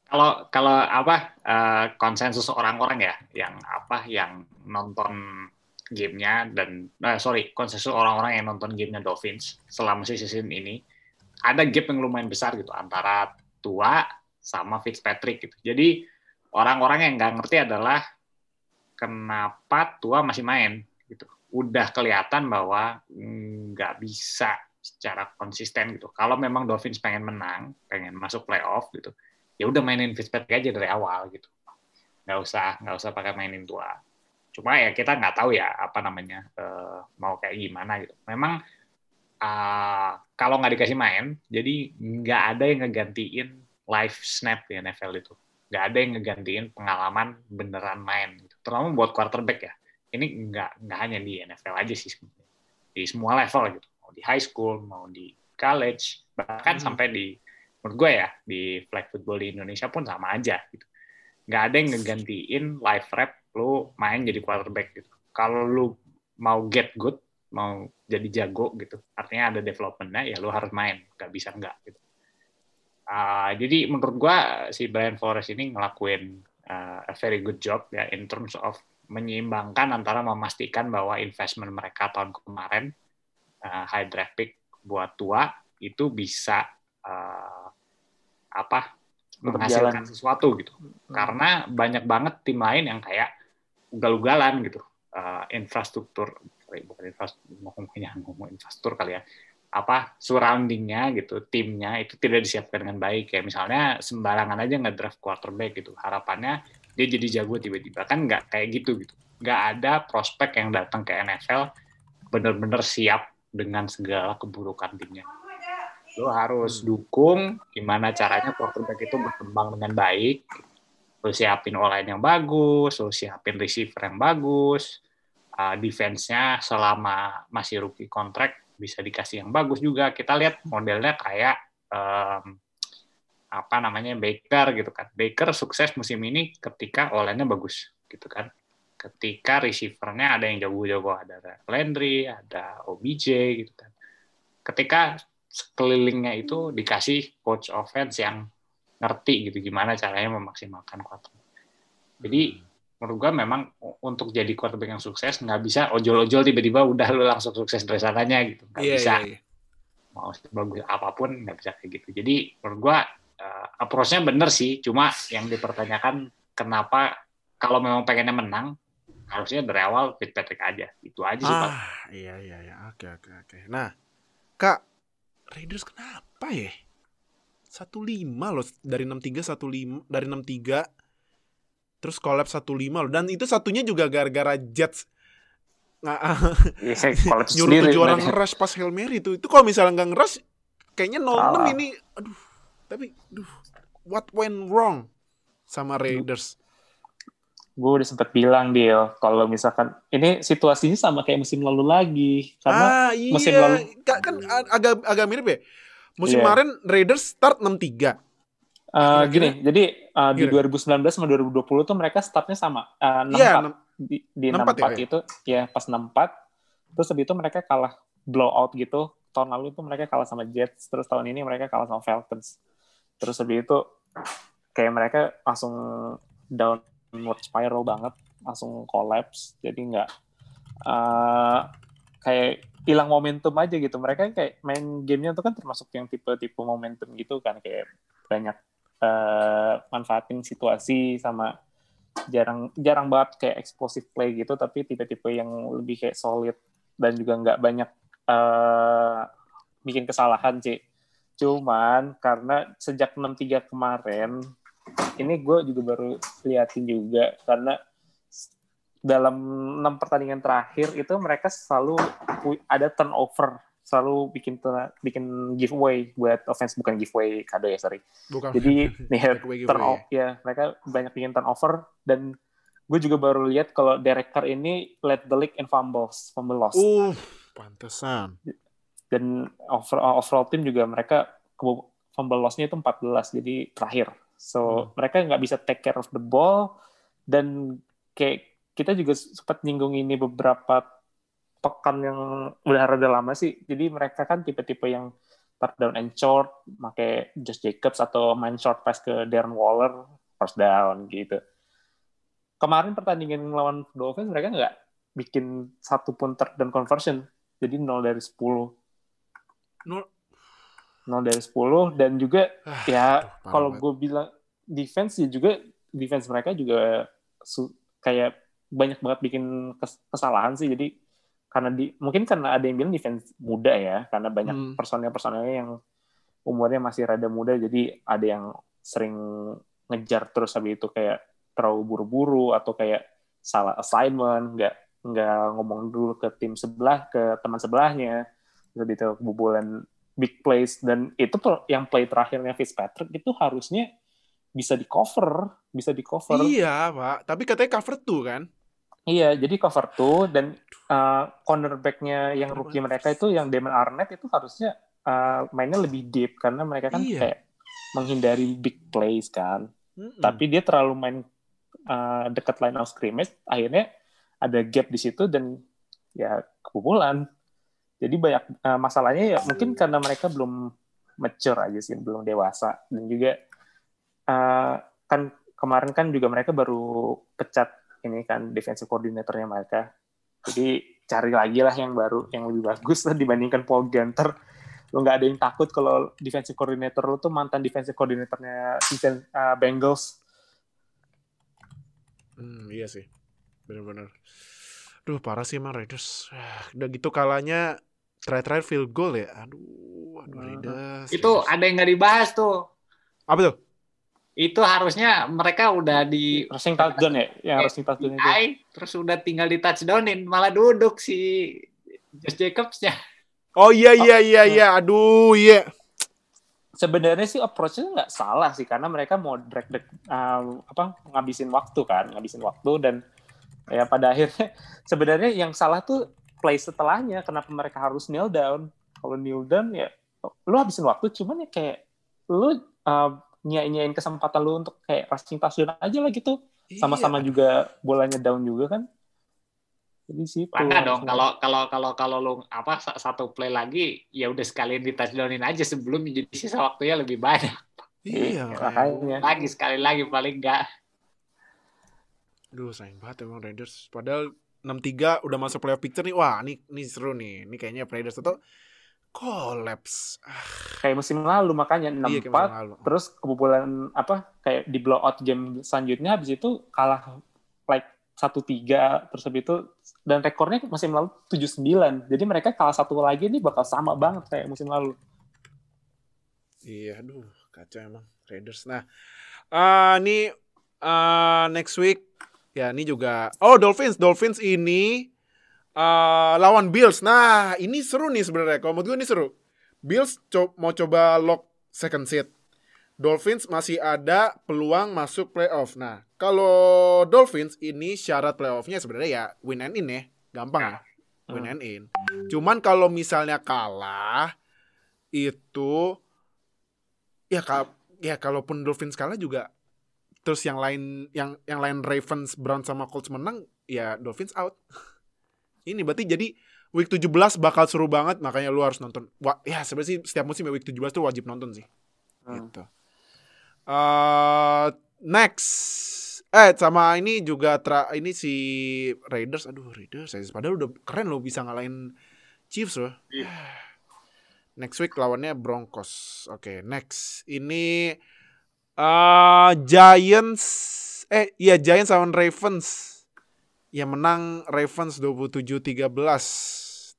Kalau kalau apa eh, konsensus orang-orang ya, yang apa yang nonton gamenya dan eh, sorry konsensus orang-orang yang nonton gamenya Dolphins selama season ini ada gap yang lumayan besar gitu antara tua sama Fitzpatrick gitu. Jadi orang-orang yang nggak ngerti adalah kenapa tua masih main gitu. Udah kelihatan bahwa nggak bisa secara konsisten gitu. Kalau memang Dolphins pengen menang, pengen masuk playoff gitu, ya udah mainin Fitzpatrick aja dari awal gitu nggak usah nggak usah pakai mainin tua cuma ya kita nggak tahu ya apa namanya eh, mau kayak gimana gitu. Memang eh, kalau nggak dikasih main jadi nggak ada yang ngegantiin live snap di NFL itu. Nggak ada yang ngegantiin pengalaman beneran main gitu. terutama buat quarterback ya. Ini nggak nggak hanya di NFL aja sih sebenarnya. Di semua level gitu. Mau di high school mau di college bahkan Hmm. sampai di menurut gue ya di flag football di Indonesia pun sama aja gitu. Nggak ada yang ngegantiin live rap lu main jadi quarterback gitu. Kalau lu mau get good mau jadi jago gitu artinya ada developmentnya ya lu harus main. Nggak bisa nggak gitu. Ah, jadi menurut gua si Brian Flores ini ngelakuin ah, a very good job ya in terms of menyeimbangkan antara memastikan bahwa investment mereka tahun kemarin ah, high draft pick buat tua itu bisa ah, apa menghasilkan sesuatu gitu. Karena banyak banget tim lain yang kayak ugal-ugalan gitu. Eh, infrastruktur bukan infrastruktur ngomongnya ngomong infrastruktur kali ya. Apa surroundingnya gitu timnya itu tidak disiapkan dengan baik. Kayak misalnya sembarangan aja nggak draft quarterback gitu. Harapannya dia jadi jago tiba-tiba. Kan nggak kayak gitu gitu. Nggak ada prospek yang datang ke NFL bener-bener siap dengan segala keburukan timnya. Lo harus dukung gimana caranya quarterback itu berkembang dengan baik lo siapin online yang bagus lo siapin receiver yang bagus uh, defense-nya selama masih rookie kontrak bisa dikasih yang bagus juga kita lihat modelnya kayak um, apa namanya Baker gitu kan. Baker sukses musim ini ketika online-nya bagus gitu kan. Ketika receiver-nya ada yang jago-jago, ada Landry, ada OBJ gitu kan. Ketika sekelilingnya itu dikasih coach offense yang ngerti gitu gimana caranya memaksimalkan quarterback. Jadi menurut gua memang untuk jadi quarterback yang sukses nggak bisa ojol-ojol tiba-tiba udah lu langsung sukses dari sananya gitu. Nggak Iya, bisa iya, iya. mau sebagus apa pun nggak bisa kayak gitu. Jadi menurut gua uh, approach-nya bener sih, cuma yang dipertanyakan kenapa kalau memang pengennya menang harusnya dari awal Fitzpatrick aja. Itu aja sih Pak. Ah, iya iya iya. Oke oke oke. Nah, Kak, Raiders kenapa ya? 15 loh dari 63 15 dari 63 terus collapse 15 loh dan itu satunya juga gara-gara Jets nggak Iya, saya collapse [LAUGHS] nyuruh tujuh orang ngerush pas Hail Mary itu. Itu kalau misalnya nggak ngerush kayaknya 0-6 Salah. ini aduh. Tapi aduh, what went wrong sama Raiders? gue udah sempat bilang Deal kalau misalkan ini situasinya sama kayak musim lalu lagi karena ah, iya. musim lalu- Ka- kan a- agak agak mirip ya. Musim Iya. kemarin Raiders start 63. uh, kira-kira- gini jadi uh, di Gimana? 2019 sama 2020 tuh mereka startnya sama uh, 64 Iya, enam- di, di 64 64 ya, itu ya pas 64 terus habis itu mereka kalah blowout gitu tahun lalu itu mereka kalah sama Jets terus tahun ini mereka kalah sama Falcons terus habis itu kayak mereka langsung downward spiral banget langsung collapse jadi nggak eh, kayak hilang momentum aja gitu. Mereka kayak main gamenya tuh kan termasuk yang tipe-tipe momentum gitu kan. Kayak banyak eh, manfaatin situasi sama jarang jarang banget kayak explosive play gitu. Tapi tipe-tipe yang lebih kayak solid dan juga nggak banyak eh, bikin kesalahan sih. Cuman karena sejak 63 kemarin ini gue juga baru liatin juga karena dalam enam pertandingan terakhir itu mereka selalu ada turnover. Selalu bikin bikin giveaway buat offense. Bukan giveaway kado ya sorry. Bukan. jadi [LAUGHS] [LAUGHS] nih turnover ya mereka banyak bikin turnover. Dan gue juga baru lihat kalau Derek Carr ini led the league in fumbles fumble loss. Uh, pantesan. dan over, overall tim juga mereka fumble loss-nya itu 14 jadi terakhir. So Hmm. mereka nggak bisa take care of the ball. Dan kayak kita juga sempat nyinggung ini beberapa pekan yang udah rada lama sih. Jadi mereka kan tipe-tipe yang third down and short pakai Josh Jacobs atau main short pass ke Darren Waller first down gitu. Kemarin pertandingan lawan Dolphins mereka nggak bikin satu pun third down conversion. Jadi 0 dari 10 Nol- 0 dari 10 dan juga Ah, ya kalau gue bilang defense ya juga defense mereka juga kayak banyak banget bikin kes- kesalahan sih. Jadi karena di mungkin karena ada yang bilang defense muda ya karena banyak Hmm. personel-personelnya yang umurnya masih rada muda jadi ada yang sering ngejar terus habis itu kayak terlalu buru-buru atau kayak salah assignment nggak nggak ngomong dulu ke tim sebelah ke teman sebelahnya. Terus itu kebobolan big plays. Dan itu yang play terakhirnya Fitzpatrick itu harusnya bisa di cover bisa di cover Iya, Pak. Tapi katanya cover tuh kan. Iya, jadi cover tuh dan uh, cornerbacknya yang rookie mereka itu yang Damon Arnett itu harusnya uh, mainnya lebih deep karena mereka kan Iya. kayak menghindari big plays kan. Mm-mm. Tapi dia terlalu main uh, dekat line of scrimmage, akhirnya ada gap di situ dan ya kebobolan. Jadi banyak uh, masalahnya ya mungkin karena mereka belum mature aja sih, belum dewasa dan juga uh, kan kemarin kan juga mereka baru pecat ini kan defensive coordinatornya mereka. Jadi cari lagi lah yang baru, yang lebih bagus lah dibandingkan Paul Gunter. Lo nggak ada yang takut kalau defensive coordinator lo tuh mantan defensive coordinatornya season uh, Bengals. Hmm, iya sih. Bener-bener. Duh, parah sih emang Raiders. Ah, [SIGHS] Udah gitu kalanya terakhir-terakhir field goal ya. Aduh, aduh. Raiders. Itu Raiders. ada yang nggak dibahas tuh. Apa tuh? Itu harusnya mereka udah di Rushing touchdown ya, yang rushing touchdown itu. AI, terus udah tinggal di touchdownin, malah duduk si Josh Jacobs-nya. Oh iya iya iya iya. Aduh, iya. Sebenarnya sih approach-nya nggak salah sih karena mereka mau drag drag uh, apa ngabisin waktu kan, ngabisin waktu dan ya pada akhirnya [LAUGHS] sebenarnya yang salah tuh play setelahnya kenapa mereka harus kneel down. Kalau kneel down ya lu habisin waktu cuman ya kayak lu uh, nyanyiin kesempatan lu untuk kayak rushing touchdown aja lah gitu. Iya. Sama-sama juga bolanya down juga kan. Jadi situ. Langka dong kalau kalau kalau kalau lu apa sa- satu play lagi ya udah sekalian di touchdownin aja sebelum jadi sisa waktunya lebih banyak. Iya, Iya, makanya. Lagi sekali lagi paling enggak. Duh, sayang banget emang Raiders. Padahal 6-3 udah masuk playoff picture nih. Wah, ini ini seru nih. Ini kayaknya Raiders itu collapse. Ah, Kayak musim lalu makanya 6-4 iya terus kebobolan apa kayak di blowout game selanjutnya habis itu kalah like satu tiga terus habis itu dan rekornya musim lalu 7-9 jadi mereka kalah satu lagi ini bakal sama banget kayak musim lalu. Iya, aduh, kacau emang Raiders. Nah, eh ini eh, next week ya ini juga oh Dolphins, Dolphins ini eh lawan Bills. Nah, ini seru nih sebenarnya. Kalau menurut gue ini seru. Bills co- mau coba lock second seat. Dolphins masih ada peluang masuk playoff. Nah, kalau Dolphins ini syarat playoffnya sebenarnya ya win and in ya, gampang ya, win and in. Cuman kalau misalnya kalah itu ya ka- ya kalaupun Dolphins kalah juga terus yang lain yang yang lain Ravens, Browns sama Colts menang ya Dolphins out. [LAUGHS] Ini berarti jadi week 17 bakal seru banget makanya lu harus nonton. Wah, ya sebenarnya sih setiap musim ya week 17 tuh wajib nonton sih. Hmm. Gitu. Eh, next eh sama ini juga tra, ini si Raiders aduh Raiders saya padahal udah keren loh bisa ngalahin Chiefs loh. Iya. [SIGHS] Next week lawannya Broncos. Oke, next. Ini eh Giants eh iya Giants lawan Ravens. Yang menang Ravens 27-13.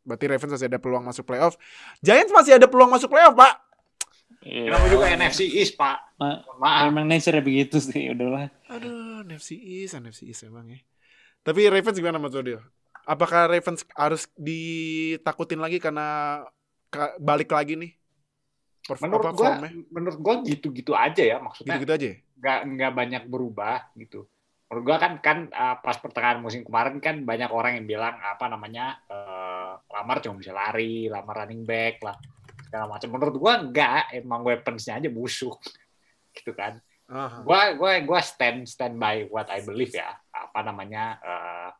Berarti Ravens masih ada peluang masuk playoff. Giants masih ada peluang masuk playoff, Pak. Iya. Kenapa juga NFC East, Pak? Ma- Maaf. emang nature begitu sih udahlah Aduh, NFC East, NFC East emang ya. Tapi Ravens gimana Mas Odil? Apakah Ravens harus ditakutin lagi karena ka- balik lagi nih? Perf- Menurut apa gua, formnya? menurut gua gitu-gitu aja ya maksudnya. Gitu-gitu aja. ya? nggak nggak banyak berubah gitu. Menurut gua kan kan uh, pas pertengahan musim kemarin kan banyak orang yang bilang apa namanya uh, Lamar cuma bisa lari, Lamar running back lah segala macam. Menurut gua enggak, emang weaponsnya aja busuk [LAUGHS] gitu kan. Aha. Gua gua gua stand stand by what I believe ya. Apa namanya uh,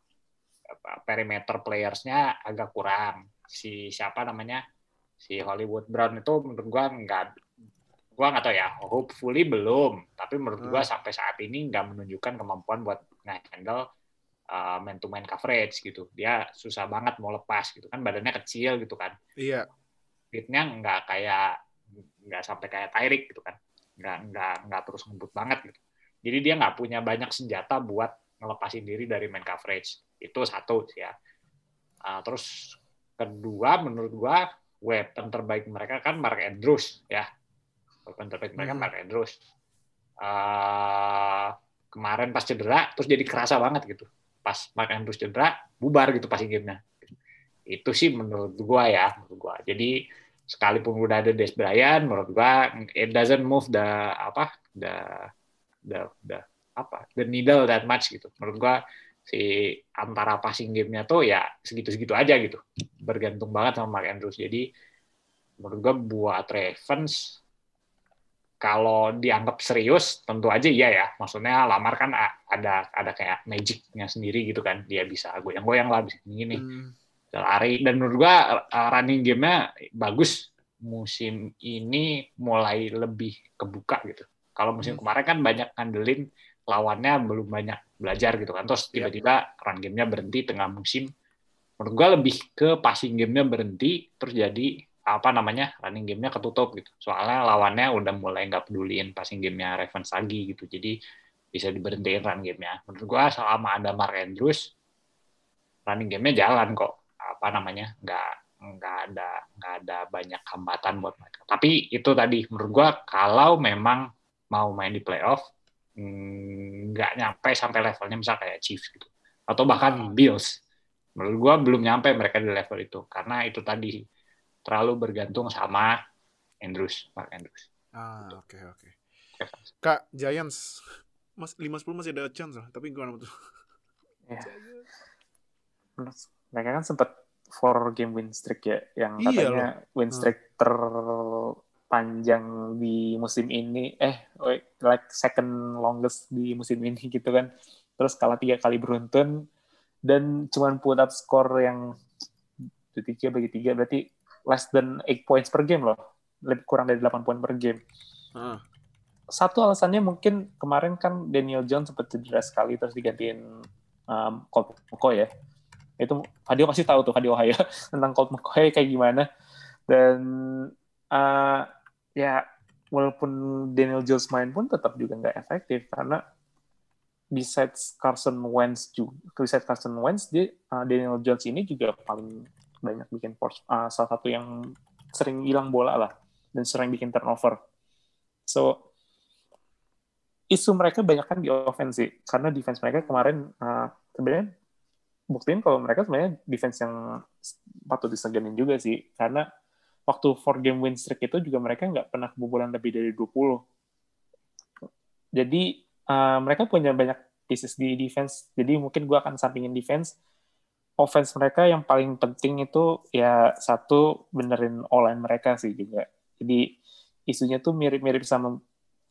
apa, perimeter playersnya agak kurang. Si siapa namanya si Hollywood Brown itu menurut gua nggak gua nggak tahu ya hopefully belum. Tapi menurut gua sampai saat ini nggak menunjukkan kemampuan buat nge-handle uh, man to man coverage gitu. Dia susah banget mau lepas gitu. Kan badannya kecil gitu kan. Iya. fitnya nggak kayak nggak sampai kayak Tyreek gitu kan. Nggak nggak nggak terus ngebut banget gitu. Jadi dia nggak punya banyak senjata buat ngelepasin diri dari man coverage. Itu satu sih ya. Uh, terus kedua menurut gua weapon terbaik mereka kan Mark Andrews ya weapon terbaik mereka Hmm. Mark Andrews Uh, kemarin pas cedera terus jadi kerasa banget gitu. Pas Mark Andrews cedera bubar gitu passing game-nya itu sih menurut gua ya menurut gua. Jadi sekalipun udah ada Des Bryant menurut gua it doesn't move the apa the the the apa the needle that much gitu. Menurut gua si antara passing game-nya tuh ya segitu-segitu aja gitu. Bergantung banget sama Mark Andrews. Jadi menurut gua buat Ravens kalau dianggap serius tentu aja iya ya. Maksudnya Lamar kan ada ada kayak magicnya sendiri gitu kan. Dia bisa goyang-goyang lah bisa gini Hmm. lari. Dan menurut gua running game-nya bagus. Musim ini mulai lebih kebuka gitu. Kalau musim Hmm. kemarin kan banyak ngandelin lawannya belum banyak belajar gitu kan. Terus Iya. tiba-tiba run game-nya berhenti tengah musim. Menurut gua lebih ke passing game-nya berhenti terus jadi apa namanya running game-nya ketutup gitu. Soalnya lawannya udah mulai nggak peduliin passing game-nya Ravens lagi gitu. Jadi bisa diberhentiin run game-nya. Menurut gua selama ada Mark Andrews running game-nya jalan kok. Apa namanya nggak nggak ada nggak ada banyak hambatan buat mereka. Tapi itu tadi menurut gua kalau memang mau main di playoff mm, nggak nyampe sampai levelnya misal kayak Chiefs gitu. Atau bahkan Bills. Menurut gua belum nyampe mereka di level itu. Karena itu tadi terlalu bergantung sama Andrews Mark Andrews. Ah, oke oke. Kak, Giants. Mas 5-10 masih ada chance lah, tapi gimana tuh? Ya. mereka kan sempat four game win streak ya yang Iya katanya win streak ter terpanjang di musim ini. Eh like second longest di musim ini [LAUGHS] gitu kan. Terus kalah tiga kali beruntun. Dan cuman put up skor yang tiga bagi tiga berarti less than 8 points per game loh. Lebih kurang dari 8 poin per game. Ah. satu alasannya mungkin kemarin kan Daniel Jones sempat cedera sekali terus digantiin um, Colt McCoy ya. Itu Hadio pasti tahu tuh Hadio Ohio [LAUGHS] tentang Colt McCoy kayak gimana. Dan uh, ya walaupun Daniel Jones main pun tetap juga nggak efektif karena besides Carson Wentz juga besides Carson Wentz dia uh, Daniel Jones ini juga paling banyak bikin force uh, salah satu yang sering hilang bola lah dan sering bikin turnover. So isu mereka banyak kan di offense sih karena defense mereka kemarin uh, sebenarnya buktiin kalau mereka sebenarnya defense yang patut diseganin juga sih karena waktu four game win streak itu juga mereka nggak pernah kebobolan lebih dari 20 jadi uh, mereka punya banyak pieces di defense jadi mungkin gue akan sampingin defense offense mereka yang paling penting itu ya satu benerin online mereka sih juga. Jadi isunya tuh mirip-mirip sama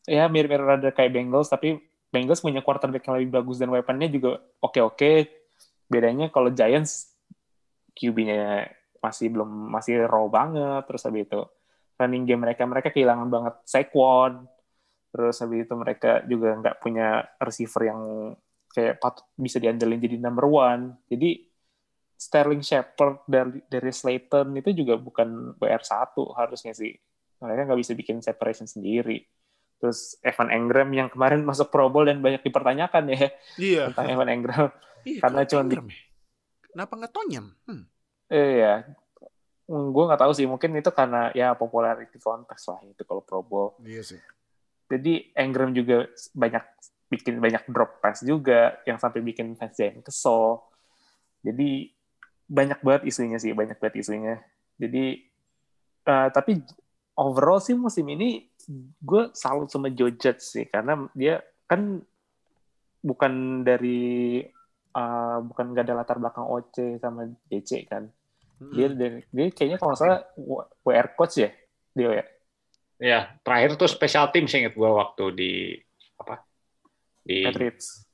ya mirip-mirip rada kayak Bengals tapi Bengals punya quarterback yang lebih bagus dan weaponnya juga oke-oke. Bedanya kalau Giants QB-nya masih belum masih raw banget terus habis itu running game mereka mereka kehilangan banget Saquon terus habis itu mereka juga nggak punya receiver yang kayak patut bisa diandelin jadi number one. Jadi Sterling Shepard dari dari Slayton itu juga bukan WR1 harusnya sih mereka nggak bisa bikin separation sendiri terus Evan Engram yang kemarin [LAUGHS] masuk Pro Bowl dan banyak dipertanyakan ya Iya. tentang Evan Engram Iya, [LAUGHS] Karena cuman di- ya? Kenapa nggak Tonyam? Hmm. eh ya gue nggak tahu sih mungkin itu karena ya popularity contest lah itu kalau Pro Bowl Iya sih. jadi Engram juga banyak bikin banyak drop pass juga yang sampai bikin fans Giants kesel jadi banyak banget isunya sih banyak banget isunya jadi eh, tapi overall sih musim ini gue salut sama Joe Judge sih karena dia kan bukan dari eh, bukan gak ada latar belakang OC sama DC kan dia Hmm. dari dia kayaknya kalau salah WR coach ya dia ya Ya, terakhir tuh special team sih inget gua waktu di apa? Di Patriots.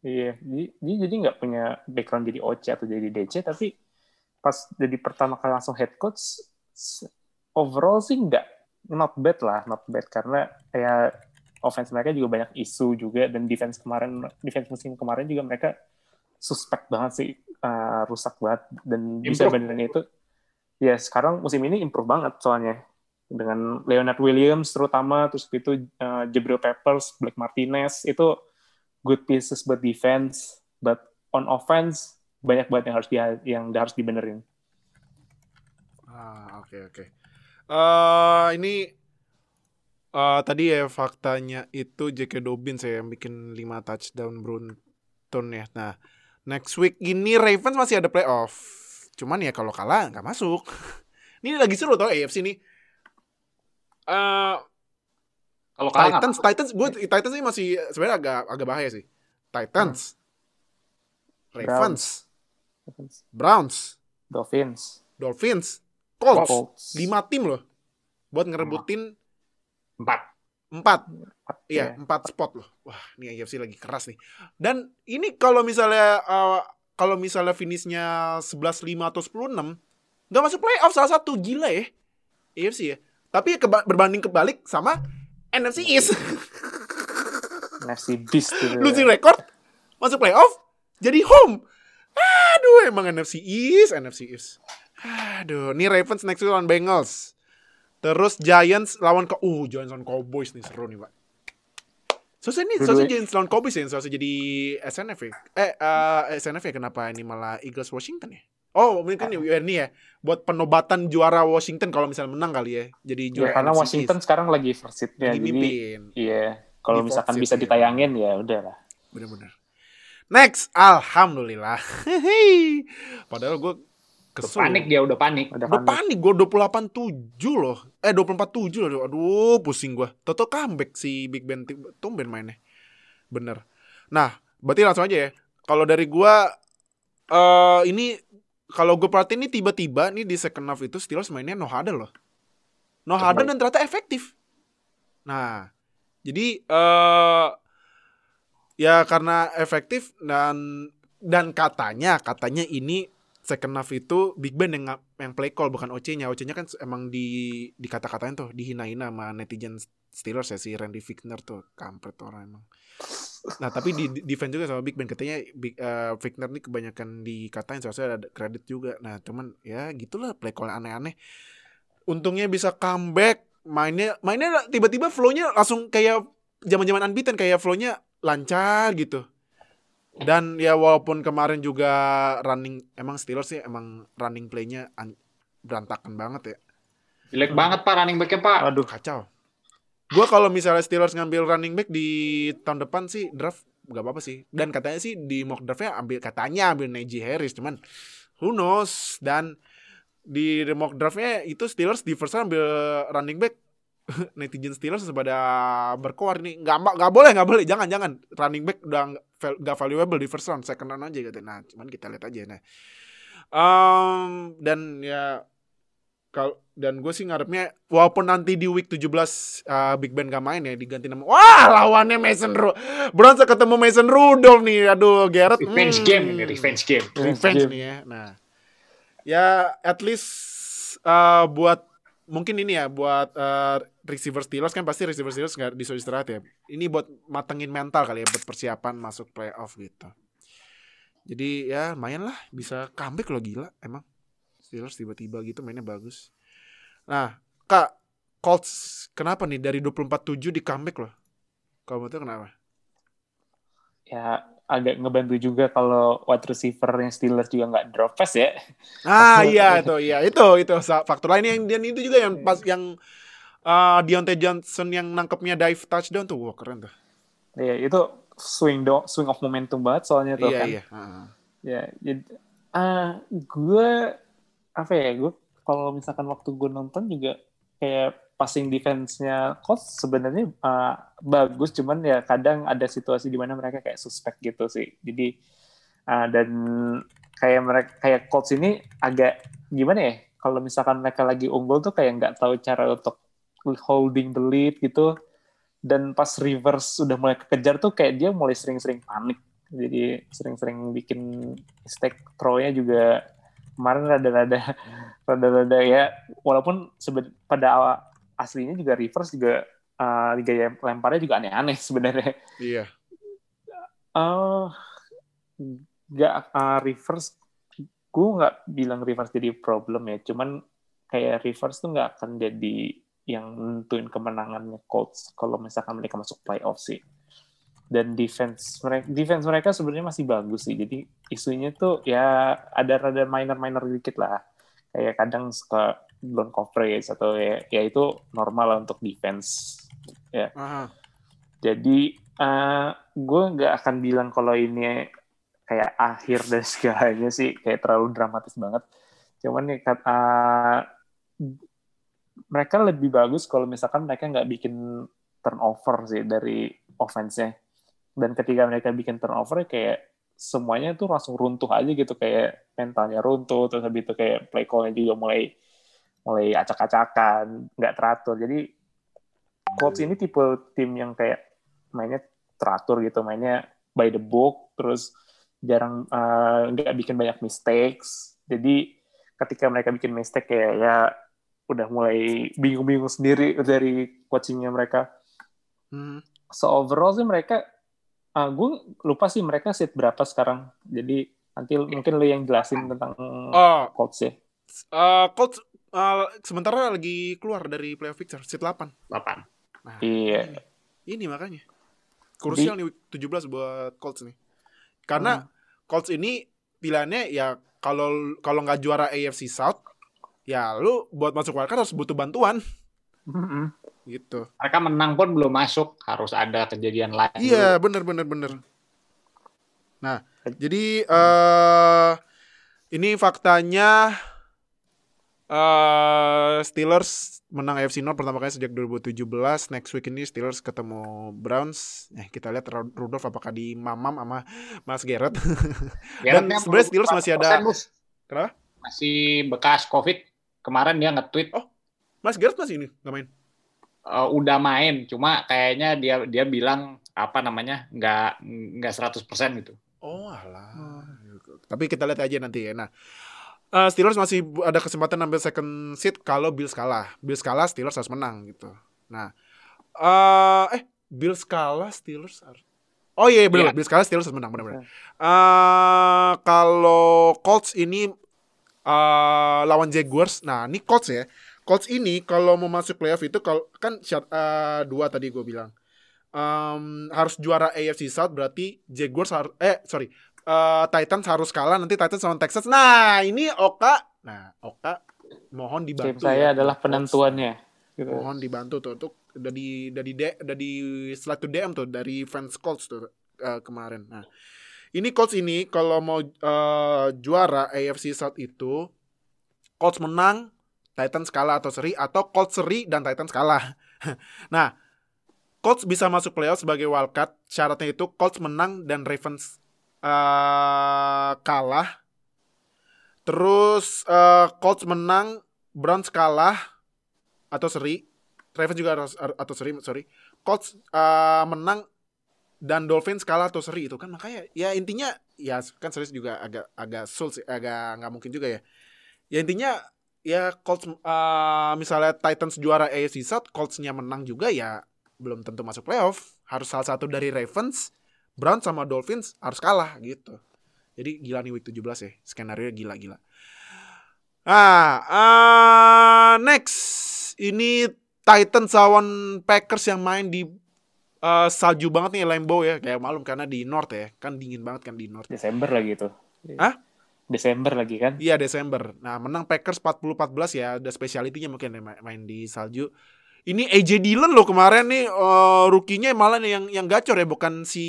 Iya, dia, dia jadi nggak punya background jadi OC atau jadi DC, tapi pas jadi pertama kali langsung head coach, overall sih nggak not bad lah, not bad. Karena ya offense mereka juga banyak isu juga dan defense kemarin, defense musim kemarin juga mereka suspek banget sih, uh, rusak banget. Dan bisa benerin itu. Ya sekarang musim ini improve banget soalnya. Dengan Leonard Williams terutama terus itu uh, Jabril Peppers, Black Martinez itu good pieces buat defense, but on offense banyak banget yang harus di yang harus dibenerin. Ah, oke oke. Eh ini eh tadi ya faktanya itu J.K. Dobbins ya yang bikin 5 touchdown beruntun ya. Nah, next week ini Ravens masih ada playoff. Cuman ya kalau kalah nggak masuk. [LAUGHS] ini lagi seru tau AFC nih. Eh kalau kalah nggak Titans, Titans, gue Titans ini masih sebenarnya agak agak bahaya sih. Titans, Ravens, Browns, Dolphins, Dolphins, Colts, Colts, lima tim loh, buat ngerebutin empat. empat, ya. iya empat spot loh. Wah, ini AFC lagi keras nih. Dan ini kalau misalnya eh, kalau misalnya finishnya 11-5 atau 10-6, nggak masuk playoff salah satu gila ya AFC ya. Tapi keba- berbanding kebalik sama NFC East. NFC Beast gitu. losing record masuk playoff jadi home aduh emang NFC East NFC East aduh ini Ravens next week lawan Bengals terus Giants lawan ke uh Giants lawan Cowboys nih seru nih pak Soalnya ini, soalnya Dua-duanya- Giants lawan Cowboys ya, soalnya jadi SNF ya. Eh, eh, SNF ya, kenapa ini malah Eagles Washington ya? Oh, mungkin Ah. ini ya, buat penobatan juara Washington kalau misalnya menang kali ya. Jadi Ya, juara karena NFC Washington sekarang lagi first lagi Jadi iya, kalau misalkan bisa ya. ditayangin ya udahlah. Bener-bener. Next, alhamdulillah. [LAUGHS] Padahal gue Udah kesel. panik dia udah panik. Udah Udah panik. panik gue 28-7 loh. Eh 24-7 loh. Aduh, pusing gue. Toto comeback si Big Ben tumben mainnya. Bener. Nah, berarti langsung aja ya. Kalau dari gue eh ini kalau gue perhatiin ini tiba-tiba nih di second half itu Steelers mainnya no huddle loh. no Harden dan ternyata efektif. Nah, jadi eh ya karena efektif dan dan katanya katanya ini second half itu Big Ben yang yang play call bukan OC-nya. OC-nya kan emang di dikata-katain tuh dihina-hina sama netizen Steelers ya si Randy Fichtner tuh kampret orang emang. Nah tapi di, di defense juga sama Big Ben katanya Big, eh, Fichtner nih kebanyakan dikatain seharusnya ada kredit juga. Nah cuman ya gitulah play call aneh-aneh. Untungnya bisa comeback mainnya mainnya tiba-tiba flow-nya langsung kayak zaman-zaman unbeaten kayak flow-nya lancar gitu. Dan ya walaupun kemarin juga running emang Steelers sih emang running play-nya an- berantakan banget ya. Jelek banget Pak running back-nya Pak. Aduh, Kacau. Gua kalau misalnya Steelers ngambil running back di tahun depan sih draft gak apa-apa sih. Dan katanya sih di mock draftnya ambil katanya ambil Najee Harris cuman who knows dan di mock draftnya itu Steelers di first round ambil running back [LAUGHS] netizen Steelers pada berkoar nih nggak nggak boleh nggak boleh. Jangan jangan. Running back udah nggak val- nggak valuable di first round. Second round aja katanya. Nah cuman kita lihat aja nah. Em, dan ya kalau dan gue sih ngarepnya walaupun nanti di week 17 uh, Big Ben gak main ya diganti nama. Wah lawannya Mason Ru Browns ketemu Mason Rudolph nih. Aduh Garrett Revenge hmm. game ini, revenge game. revenge nih ya nah. Ya at least uh, buat mungkin ini ya buat uh, receiver Steelers kan pasti receiver Steelers nggak disuruh istirahat ya. Ini buat matengin mental kali ya buat persiapan masuk playoff gitu. Jadi ya lumayan lah bisa comeback loh gila. Emang Steelers tiba-tiba gitu mainnya bagus. Nah kak Colts kenapa nih dari 24-7 di comeback loh? Menurut lu kenapa? Ya agak ngebantu juga kalau wide receiver yang Steelers juga nggak drop pass ya. Ah iya itu iya. Itu itu faktor lain yang dan itu juga yang pas yang uh, Deontay Johnson yang nangkepnya dive touchdown tuh wah keren tuh. Ya itu swing do swing of momentum banget soalnya tuh iya kan. iya. Heeh. Ya, jadi ah gue apa ya gue kalau misalkan waktu gue nonton juga kayak passing defense-nya Colts sebenarnya ah, bagus cuman ya kadang ada situasi di mana mereka kayak suspek gitu sih. Jadi ah, dan kayak mereka kayak Colts ini agak gimana ya? Kalau misalkan mereka lagi unggul tuh kayak nggak tahu cara untuk holding the lead gitu. Dan pas reverse udah mulai kekejar tuh kayak dia mulai sering-sering panik jadi sering-sering bikin mistake throw-nya juga kemarin rada-rada [LAUGHS] rada-rada ya walaupun seben- pada awal aslinya juga reverse juga uh, gaya lemparnya juga aneh-aneh sebenarnya Iya. eh nggak uh, reverse gue nggak bilang reverse jadi problem ya cuman kayak reverse tuh nggak akan jadi yang nentuin kemenangannya Colts kalau misalkan mereka masuk playoff sih. Dan defense mereka defense mereka sebenarnya masih bagus sih. Jadi isunya tuh ya ada rada minor minor dikit lah. Kayak kadang suka blown coverage atau ya, ya itu normal lah untuk defense. Aha. jadi gue nggak akan bilang kalau ini kayak akhir dan [LAUGHS] segalanya sih. Kayak terlalu dramatis banget. Cuman ya ah, mereka lebih bagus kalau misalkan mereka nggak bikin turnover sih dari offense-nya. Dan ketika mereka bikin turnover kayak semuanya tuh langsung runtuh aja gitu. Kayak mentalnya runtuh terus habis itu kayak play call-nya juga mulai mulai acak-acakan nggak teratur. Jadi Colts ini tipe tim yang kayak mainnya teratur gitu. Mainnya by the book terus jarang eh, nggak bikin banyak mistakes. Jadi ketika mereka bikin mistake kayak ya udah mulai bingung-bingung sendiri dari coachingnya mereka Hmm. so overall sih mereka gue lupa sih mereka seat berapa sekarang jadi nanti mungkin lo yang jelasin tentang Oh, Colts ya uh, Colts uh, sementara lagi keluar dari playoff picture seat 8. 8. Nah, iya ini makanya. Krusial nih week 17 buat Colts nih. Karena Colts ini pilihannya ya kalau kalau nggak juara AFC South ya lu buat masuk wildcard harus butuh bantuan Mm-mm. gitu. Mereka menang pun belum masuk, harus ada kejadian lain. Iya, bener bener bener. Nah, jadi eh ini faktanya eh Steelers menang AFC North pertama kali sejak 2017. Next week ini Steelers ketemu Browns. Eh, kita lihat Ru- Rudolph apakah di mamam sama Mas Garrett. Garrettnya [LAUGHS] Dan sebenarnya Steelers masih ada- 40%, Bus. Kenapa? Masih bekas COVID. Kemarin dia nge-tweet Oh. Mas Garrett masih ini nggak main. Eh, udah main, cuma kayaknya dia dia bilang apa namanya nggak nggak 100% gitu. Oh alah. Tapi kita lihat aja nanti ya. Nah, eh, Steelers masih ada kesempatan ambil second seat kalau Bills kalah. Bills kalah, Steelers harus menang gitu. Nah, eh eh Bills kalah, Steelers harus Oh iya, iya, benar. Iya. Bills kalah, Steelers harus menang benar-benar. Eh kalau Colts ini eh lawan Jaguars. Nah, ini Colts ya. Colts ini kalau mau masuk playoff itu kalau kan syarat eh, dua tadi gue bilang. Em, harus juara AFC South berarti Jaguars harus eh sorry eh, Titans harus kalah nanti Titans sama Texans. Nah, ini Oka. Nah, Oka mohon Tim dibantu. saya ya, adalah Colts. penentuannya. Gitu. Mohon dibantu tuh untuk udah di udah di D- udah di slide to DM tuh dari fans Colts tuh eh, kemarin. Nah, ini Colts ini kalau mau eh, juara AFC South itu Colts menang, Titans kalah atau seri atau Colts seri dan Titans kalah. [LAUGHS] nah, Colts bisa masuk playoff sebagai wildcard. Syaratnya itu Colts menang dan Ravens eh, kalah. Terus eh, Colts menang, Browns kalah atau seri. Ravens juga atau seri, sorry. Colts eh, menang dan Dolphins kalah atau seri itu kan makanya ya intinya ya kan seri juga agak agak sul sih, agak nggak mungkin juga ya. Ya intinya ya Colts eh, misalnya Titans juara AFC South, Colts-nya menang juga ya belum tentu masuk playoff. Harus salah satu dari Ravens, Browns sama Dolphins harus kalah gitu. Jadi gila nih week 17 ya. Skenario gila-gila. Ah, ah, next ini Titans lawan Packers yang main di eh, salju banget nih Lambeau ya. Kayak malum karena di North ya. Kan dingin banget kan di North. Desember lagi itu. Hah? Desember lagi kan? Iya Desember. Nah menang Packers 40-14 ya. Ada speciality-nya mungkin ya, main, main di salju. Ini AJ Dillon loh kemarin nih eh, rookie-nya malah nih yang yang gacor ya bukan si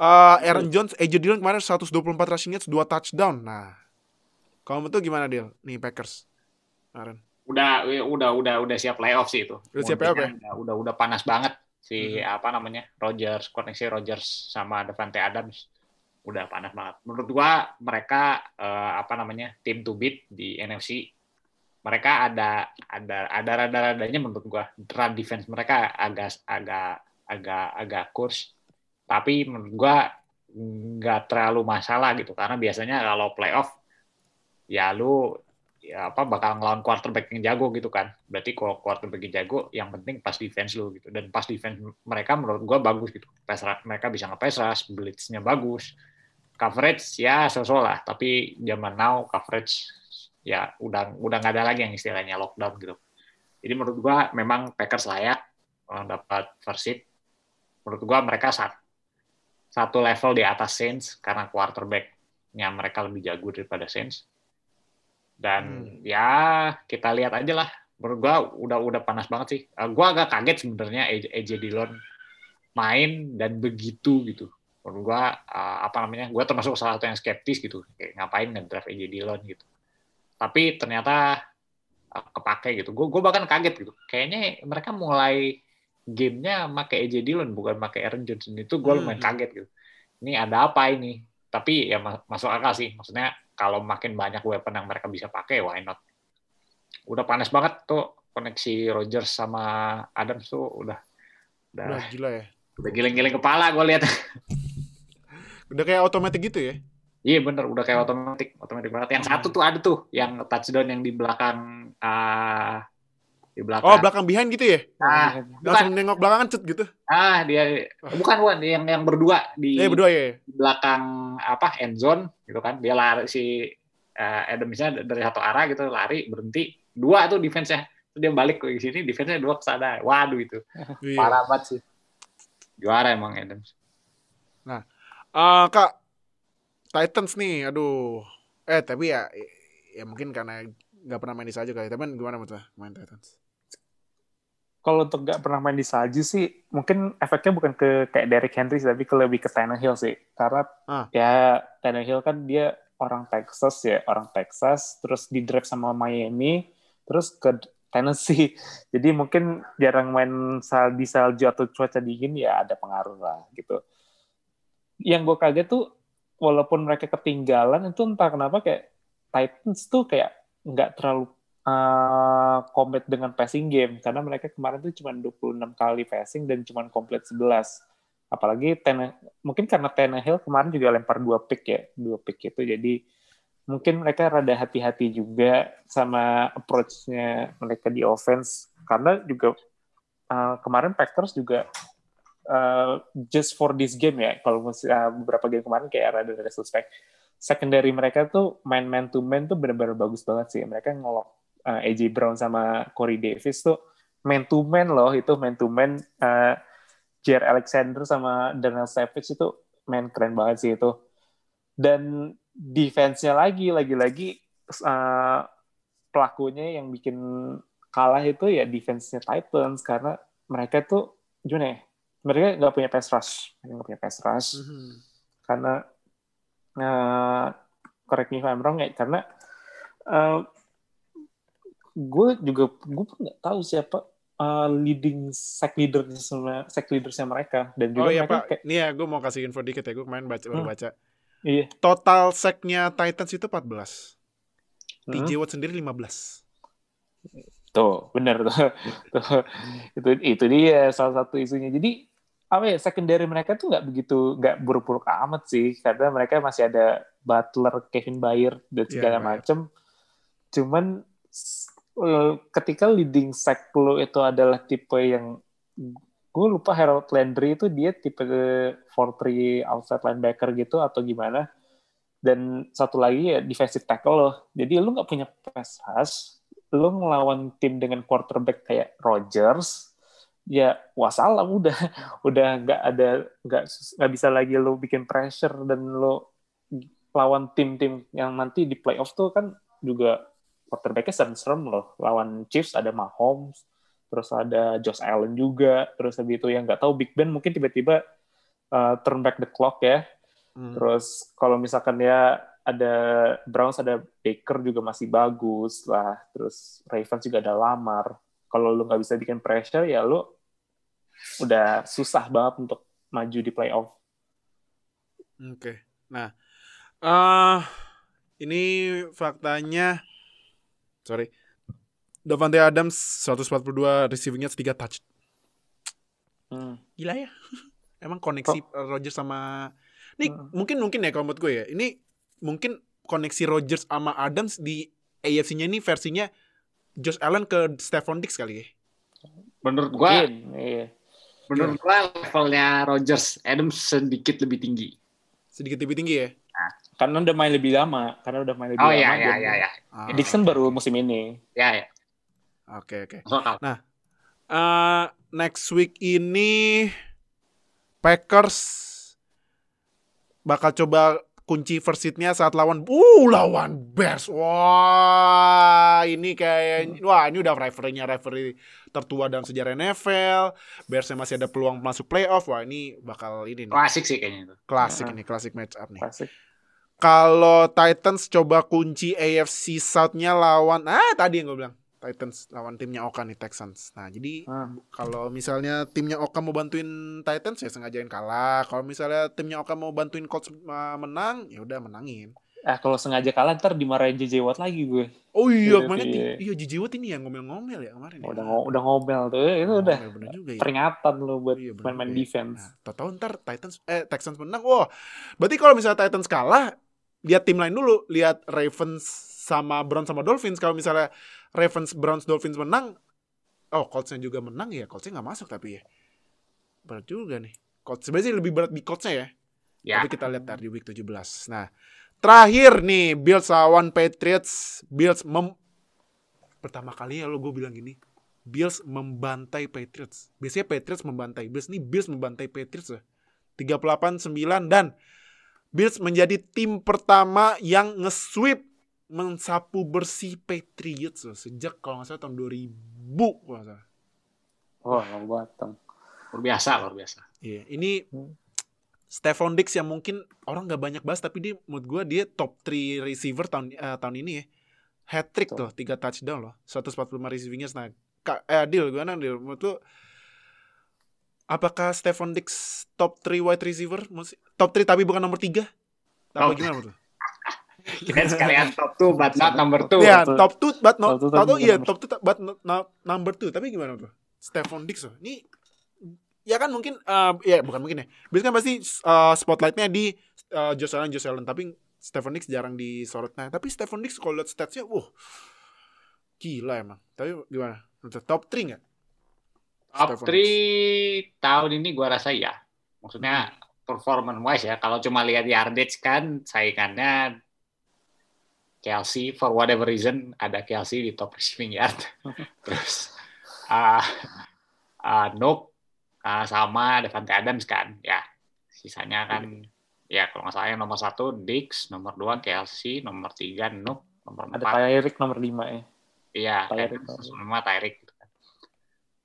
eh, Aaron Jones. AJ Dillon kemarin 124 rushing yards 2 touchdown. Nah kalau menurut gimana Dil? Nih Packers kemarin. Udah udah udah udah siap playoff sih itu. Udah siap playoff ya? Udah, udah udah panas banget si Mhm. apa namanya? Rogers, koneksi Rogers sama Devante Adams. Udah panas banget. Menurut gua mereka eh, apa namanya? tim to beat di NFC. Mereka ada ada ada rada-radanya menurut gua run defense mereka agak agak agak agak kurs. Tapi menurut gua nggak terlalu masalah gitu karena biasanya kalau playoff ya lu ya apa bakal ngelawan quarterback yang jago gitu kan. Berarti kalau quarterback yang jago, yang penting pas defense lu gitu. Dan pas defense mereka menurut gua bagus gitu. Pass mereka bisa nge-pass rush, blitznya bagus. Coverage ya sosok lah, tapi zaman now coverage ya udah udah nggak ada lagi yang istilahnya lockdown gitu. Jadi menurut gua memang Packers layak eh, dapat first seed. Menurut gua mereka sat- satu level di atas Saints karena quarterback-nya mereka lebih jago daripada Saints. Dan ya kita lihat aja lah. Menurut gua udah udah panas banget sih. Eh, gua agak kaget sebenarnya AJ AJ Dillon main dan begitu gitu. Menurut gua eh, apa namanya? Gua termasuk salah satu yang skeptis gitu. Kayak ngapain nge-draft AJ Dillon gitu. Tapi ternyata eh, kepake gitu. Gua gua bahkan kaget gitu. Kayaknya mereka mulai gamenya pakai AJ Dillon bukan pakai Aaron Johnson itu gua lumayan Hmm. kaget gitu. Ini ada apa ini? Tapi ya ma- masuk akal sih. Maksudnya kalau makin banyak weapon yang mereka bisa pakai, why not? Udah panas banget tuh koneksi Rogers sama Adams tuh udah udah, Udah gila ya. udah giling-giling kepala gue lihat. [LAUGHS] Udah kayak otomatis gitu ya. Iya bener, udah kayak otomatis, otomatis banget. Yang satu tuh ada tuh, yang touchdown yang di belakang ah di belakang. Oh belakang behind gitu ya. Ah, bukan, Langsung nengok belakangan cet gitu. ah dia bukan bukan yang yang berdua di Eh berdua ya. di belakang apa end zone gitu kan. Dia lari si eh, Adamsnya dari satu arah gitu lari berhenti dua tuh defense-nya. Terus dia balik ke sini defense-nya dua ke sana. Waduh itu. Iya. Parah banget sih. Juara emang Adams. Ah, Kak, Titans nih, aduh. Eh, tapi ya, ya mungkin karena nggak pernah main di saja kali. Tapi gimana menurut main Titans? Kalau untuk nggak pernah main di salju sih, mungkin efeknya bukan ke kayak Derrick Henry sih, tapi ke lebih ke Tannehill sih. Karena Ah. ya Tannehill kan dia orang Texas ya, orang Texas, terus di draft sama Miami, terus ke Tennessee. [LAUGHS] Jadi mungkin jarang main sal di salju atau cuaca dingin ya ada pengaruh lah gitu. Yang gue kaget tuh, walaupun mereka ketinggalan itu entah kenapa kayak Titans tuh kayak nggak terlalu uh, dengan passing game. Karena mereka kemarin tuh cuma 26 kali passing dan cuma komplit 11. Apalagi Ten mungkin karena Tannehill kemarin juga lempar dua pick ya, dua pick itu. Jadi mungkin mereka rada hati-hati juga sama approach-nya mereka di offense. Karena juga uh, kemarin Packers juga uh, just for this game ya. Kalau uh, beberapa game kemarin kayak rada rada suspek. Secondary mereka tuh main man to man tuh benar-benar bagus banget sih. Mereka ngelok uh, AJ Brown sama Corey Davis tuh man to man loh itu man to man uh, Jer Alexander sama Daniel Savage itu main keren banget sih itu dan defense-nya lagi lagi-lagi uh, pelakunya yang bikin kalah itu ya defense-nya Titans karena mereka tuh gimana ya mereka nggak punya pass rush mereka nggak punya pass rush mm -hmm. karena uh, correct me if I'm wrong ya karena uh, gue juga gue pun nggak tahu siapa uh, leading sack leader sama sack leadersnya mereka. Dan juga oh iya mereka pak. kayak, nih ya gue mau kasih info dikit ya. Gue kemarin baca baru hmm. baca. Iya. Total sacknya Titans itu 14 TJ Hmm. Watt sendiri 15 tuh benar [LAUGHS] tuh. tuh. Itu itu dia salah satu isunya. Jadi apa ya secondary mereka tuh nggak begitu nggak buruk-buruk amat sih. Karena mereka masih ada Butler, Kevin Bayer dan segala Bayer. macem. Cuman ketika leading sack lo itu adalah tipe yang gue lupa Harold Landry itu dia tipe 4-3 outside linebacker gitu atau gimana. Dan satu lagi ya defensive tackle lo jadi lu nggak punya pass rush lu ngelawan tim dengan quarterback kayak Rodgers ya wassalam [LAUGHS] udah udah nggak ada nggak nggak bisa lagi lu bikin pressure dan lu lawan tim-tim yang nanti di playoff tuh kan juga quarterbacknya serem-serem loh. Lawan Chiefs ada Mahomes terus ada Josh Allen juga terus habis itu yang nggak tahu Big Ben mungkin tiba-tiba uh, turn back the clock ya. Hmm. terus kalau misalkan ya ada Browns ada Baker juga masih bagus lah. Terus Ravens juga ada Lamar. Kalau lu nggak bisa bikin pressure ya lu udah susah banget untuk maju di playoff. Oke. Nah, eh ini faktanya sorry. Davante Adams 142 receivingnya 3 touch. Hmm. Gila ya. [LAUGHS] Emang koneksi Rodgers sama Ini Hmm. mungkin mungkin ya kalau menurut gue ya. Ini mungkin koneksi Rodgers sama Adams di AFC-nya ini versinya Josh Allen ke Stephon Diggs kali ya. Menurut gua, Mungkin, iya. menurut gua levelnya Rogers Adams sedikit lebih tinggi. Sedikit lebih tinggi ya. Karena udah main lebih lama karena udah main lebih Oh lama iya iya iya iya. Ah, Dixon baru musim ini Ya ya. Oke oke. Akal. Eh, next week ini Packers bakal coba kunci first seed-nya saat lawan uh lawan Bears. Wah, ini kayak wah ini udah rivalry-nya rivalry tertua dalam sejarah NFL. Bearsnya masih ada peluang masuk playoff. Wah, ini bakal ini nih. Klasik sih kayaknya itu. Klasik Nah. ini, klasik match up nih. klasik Kalau Titans coba kunci AFC South-nya lawan ah tadi yang gue bilang Titans lawan timnya Oka nih Texans. Nah, jadi Ah. kalau misalnya timnya Oka mau bantuin Titans ya sengajain kalah. Kalau misalnya timnya Oka mau bantuin Colts uh, menang, ya udah menangin. ah kalau sengaja kalah ntar dimarahin JJ Watt lagi gue Oh iya, Iya, kemarin iya. iya Gigi Watt ini yang ngomel-ngomel ya kemarin. ya. udah ngo- udah ngomel tuh itu udah Ngomel bener juga ya. peringatan lo buat Iya, main-main juga ya. defense Nah, tahu ntar Titans eh Texans menang. Wah, berarti kalau misalnya Titans kalah, lihat tim lain dulu, lihat Ravens sama Browns sama Dolphins. Kalau misalnya Ravens, Browns, Dolphins menang, oh Colts-nya juga menang ya. Colts-nya nggak masuk tapi ya. Berat juga nih. Colts sebenarnya lebih berat di Colts-nya ya. Ya. Tapi kita lihat dari week 17. Nah, terakhir nih Bills lawan Patriots. Bills mem pertama kali ya lo gue bilang gini. Bills membantai Patriots. Biasanya Patriots membantai Bills. Nih Bills membantai Patriots ya. 38-9 dan Bills menjadi tim pertama yang nge-sweep mensapu bersih Patriots loh. sejak kalau nggak salah tahun 2000 kalau nggak salah. wah batang Luar biasa, luar biasa. Iya, ini Hmm. Stephon Diggs yang mungkin orang nggak banyak bahas tapi dia menurut gua dia top 3 receiver tahun eh, tahun ini ya. Hat trick tuh, 3 touchdown loh. 145 receiving yards. Nah, Kak, eh Adil gimana Adil? Menurut lu apakah Stephon Diggs top 3 wide receiver? Top 3 tapi bukan nomor 3? Apa Oh. gimana menurut lu? [LAUGHS] Kita sekalian top 2 but not number 2. Iya, Top two. top 2 but not Top two top two, tapi iya, bukan top 2 but not, number 2. Tapi gimana tuh? Stephon Diggs loh. Ini ya kan mungkin eh, ya bukan mungkin ya. Biasanya kan pasti eh, spotlightnya di eh, Josh Allen, Josh Allen, tapi Stephon Diggs jarang disorot. Nah, tapi Stephon Diggs kalau lihat statsnya, wah, gila emang. Tapi gimana? Top 3 nggak? Top Stephon 3 tahun ini gua rasa ya. Maksudnya performance wise ya. Kalau cuma lihat yardage kan saingannya Kelsey for whatever reason ada Kelsey di top receiving yard. [LAUGHS] Terus uh, uh, Nook uh, sama Devante Adams kan. Ya, sisanya kan ya kalau nggak salah yang nomor satu Dix, nomor dua Kelsey, nomor tiga Nook, nomor Ada empat Tyreek nomor 5 ya. Iya, Tyreek. Adams, nama Tyreek.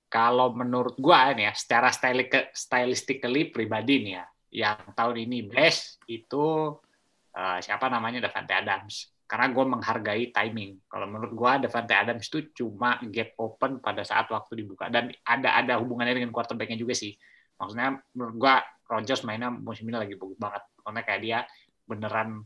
Kalau menurut gua ini ya, secara styli- stylistically pribadi nih ya, yang tahun ini best itu eh, siapa namanya Devante Adams. Karena gue menghargai timing. Kalau menurut gua Devante Adams itu cuma gap open pada saat waktu dibuka dan ada ada hubungannya dengan quarterbacknya juga sih. Maksudnya menurut gua Rodgers mainnya musim ini lagi bagus banget. Karena kayak dia beneran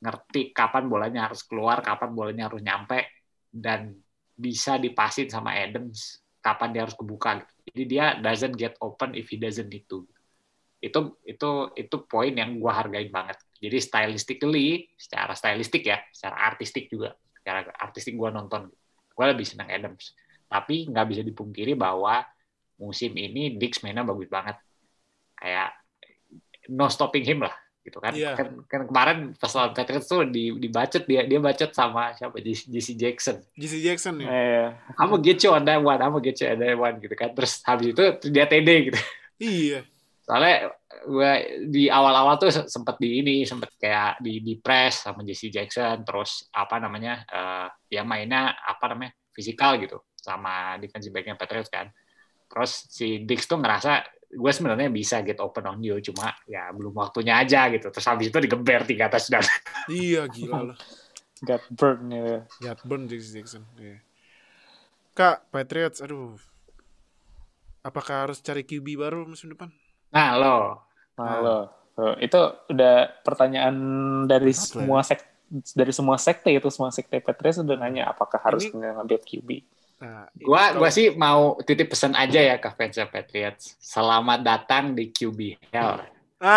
ngerti kapan bolanya harus keluar, kapan bolanya harus nyampe, dan bisa dipasin sama Adams kapan dia harus kebuka gitu. Jadi dia doesn't get open if he doesn't need to. Itu itu itu poin yang gua hargain banget. Jadi stylistically, secara stylistik ya, secara artistik juga, secara artistik gua nonton, gua lebih senang Adams. Tapi nggak bisa dipungkiri bahwa musim ini Dix mainnya bagus banget. Kayak no stopping him lah gitu kan. Iya. kan. Kan kemarin pas lawan Patriots tuh di dibacot dia dia bacot sama siapa JC Jackson. JC Jackson ya. Eh, I'm get you on that one, I'm get you on that one gitu kan. Terus habis itu dia TD gitu. Iya. Soalnya gue di awal-awal tuh se- sempet di ini, sempet kayak di di press sama JC Jackson, terus apa namanya, eh yang mainnya apa namanya fisikal gitu sama defensive backnya Patriots kan. Terus si Dix tuh ngerasa gue sebenarnya bisa get open on you, cuma ya belum waktunya aja gitu. Terus habis itu digeber tiga touchdown. [LAUGHS] Iya, gila lah. got burn ya. Gatburn JC Jackson. Iya. Kak, Patriots, aduh. Apakah harus cari QB baru musim depan? Nah lo, Halo. Tuh, itu udah pertanyaan dari Berat lah ya. semua sek dari semua sekte itu semua sekte Patriots udah nanya apakah harus Ini- ngambil QB. Nah, gua kalau- gua sih mau titip pesan aja ya ke fans Patriots. Selamat datang di QB Hell. Ah,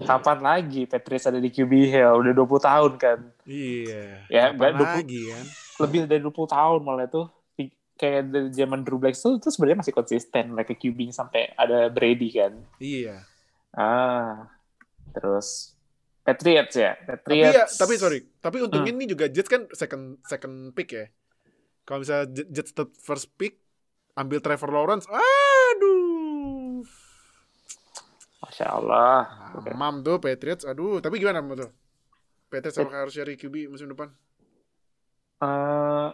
Ah, kapan lagi Patriots ada di QB Hill? Udah 20 tahun kan. iya. Ya, Kapan nggak 20 lagi kan? Lebih dari 20 tahun malah itu. Kayak dari zaman Drew tuh, itu sebenarnya masih konsisten mereka QB sampai ada Brady kan. Iya. Ah. Terus Patriots ya. Tapi Patriots. ya, tapi sorry. Tapi untungnya Hmm. ini juga Jets kan second second pick ya. Kalau misalnya Jets tetap first pick, ambil Trevor Lawrence, aduh. Masya Allah. Mam tuh Patriots, aduh. Tapi gimana menurut lo? Patriots apakah harus cari QB musim depan? Eh,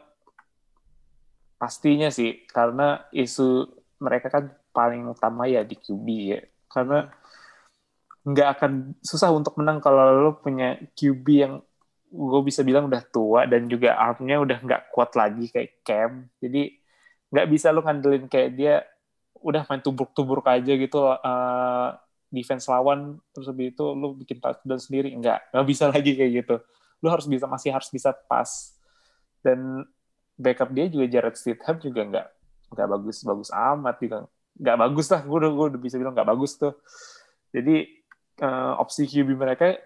pastinya sih karena isu mereka kan paling utama ya di QB ya karena nggak akan susah untuk menang kalau lo punya QB yang gue bisa bilang udah tua dan juga armnya udah nggak kuat lagi kayak Cam. Jadi nggak bisa lo ngandelin kayak dia udah main tubruk-tubruk aja gitu eh, defense lawan terus habis itu lo bikin touchdown sendiri. Nggak nggak bisa [LAUGHS] lagi kayak gitu. Lo harus bisa masih harus bisa pas. Dan backup dia juga Jared Stidham juga nggak nggak bagus bagus amat juga. Nggak bagus lah gue udah gue udah bisa bilang nggak bagus tuh. Jadi eh, opsi QB mereka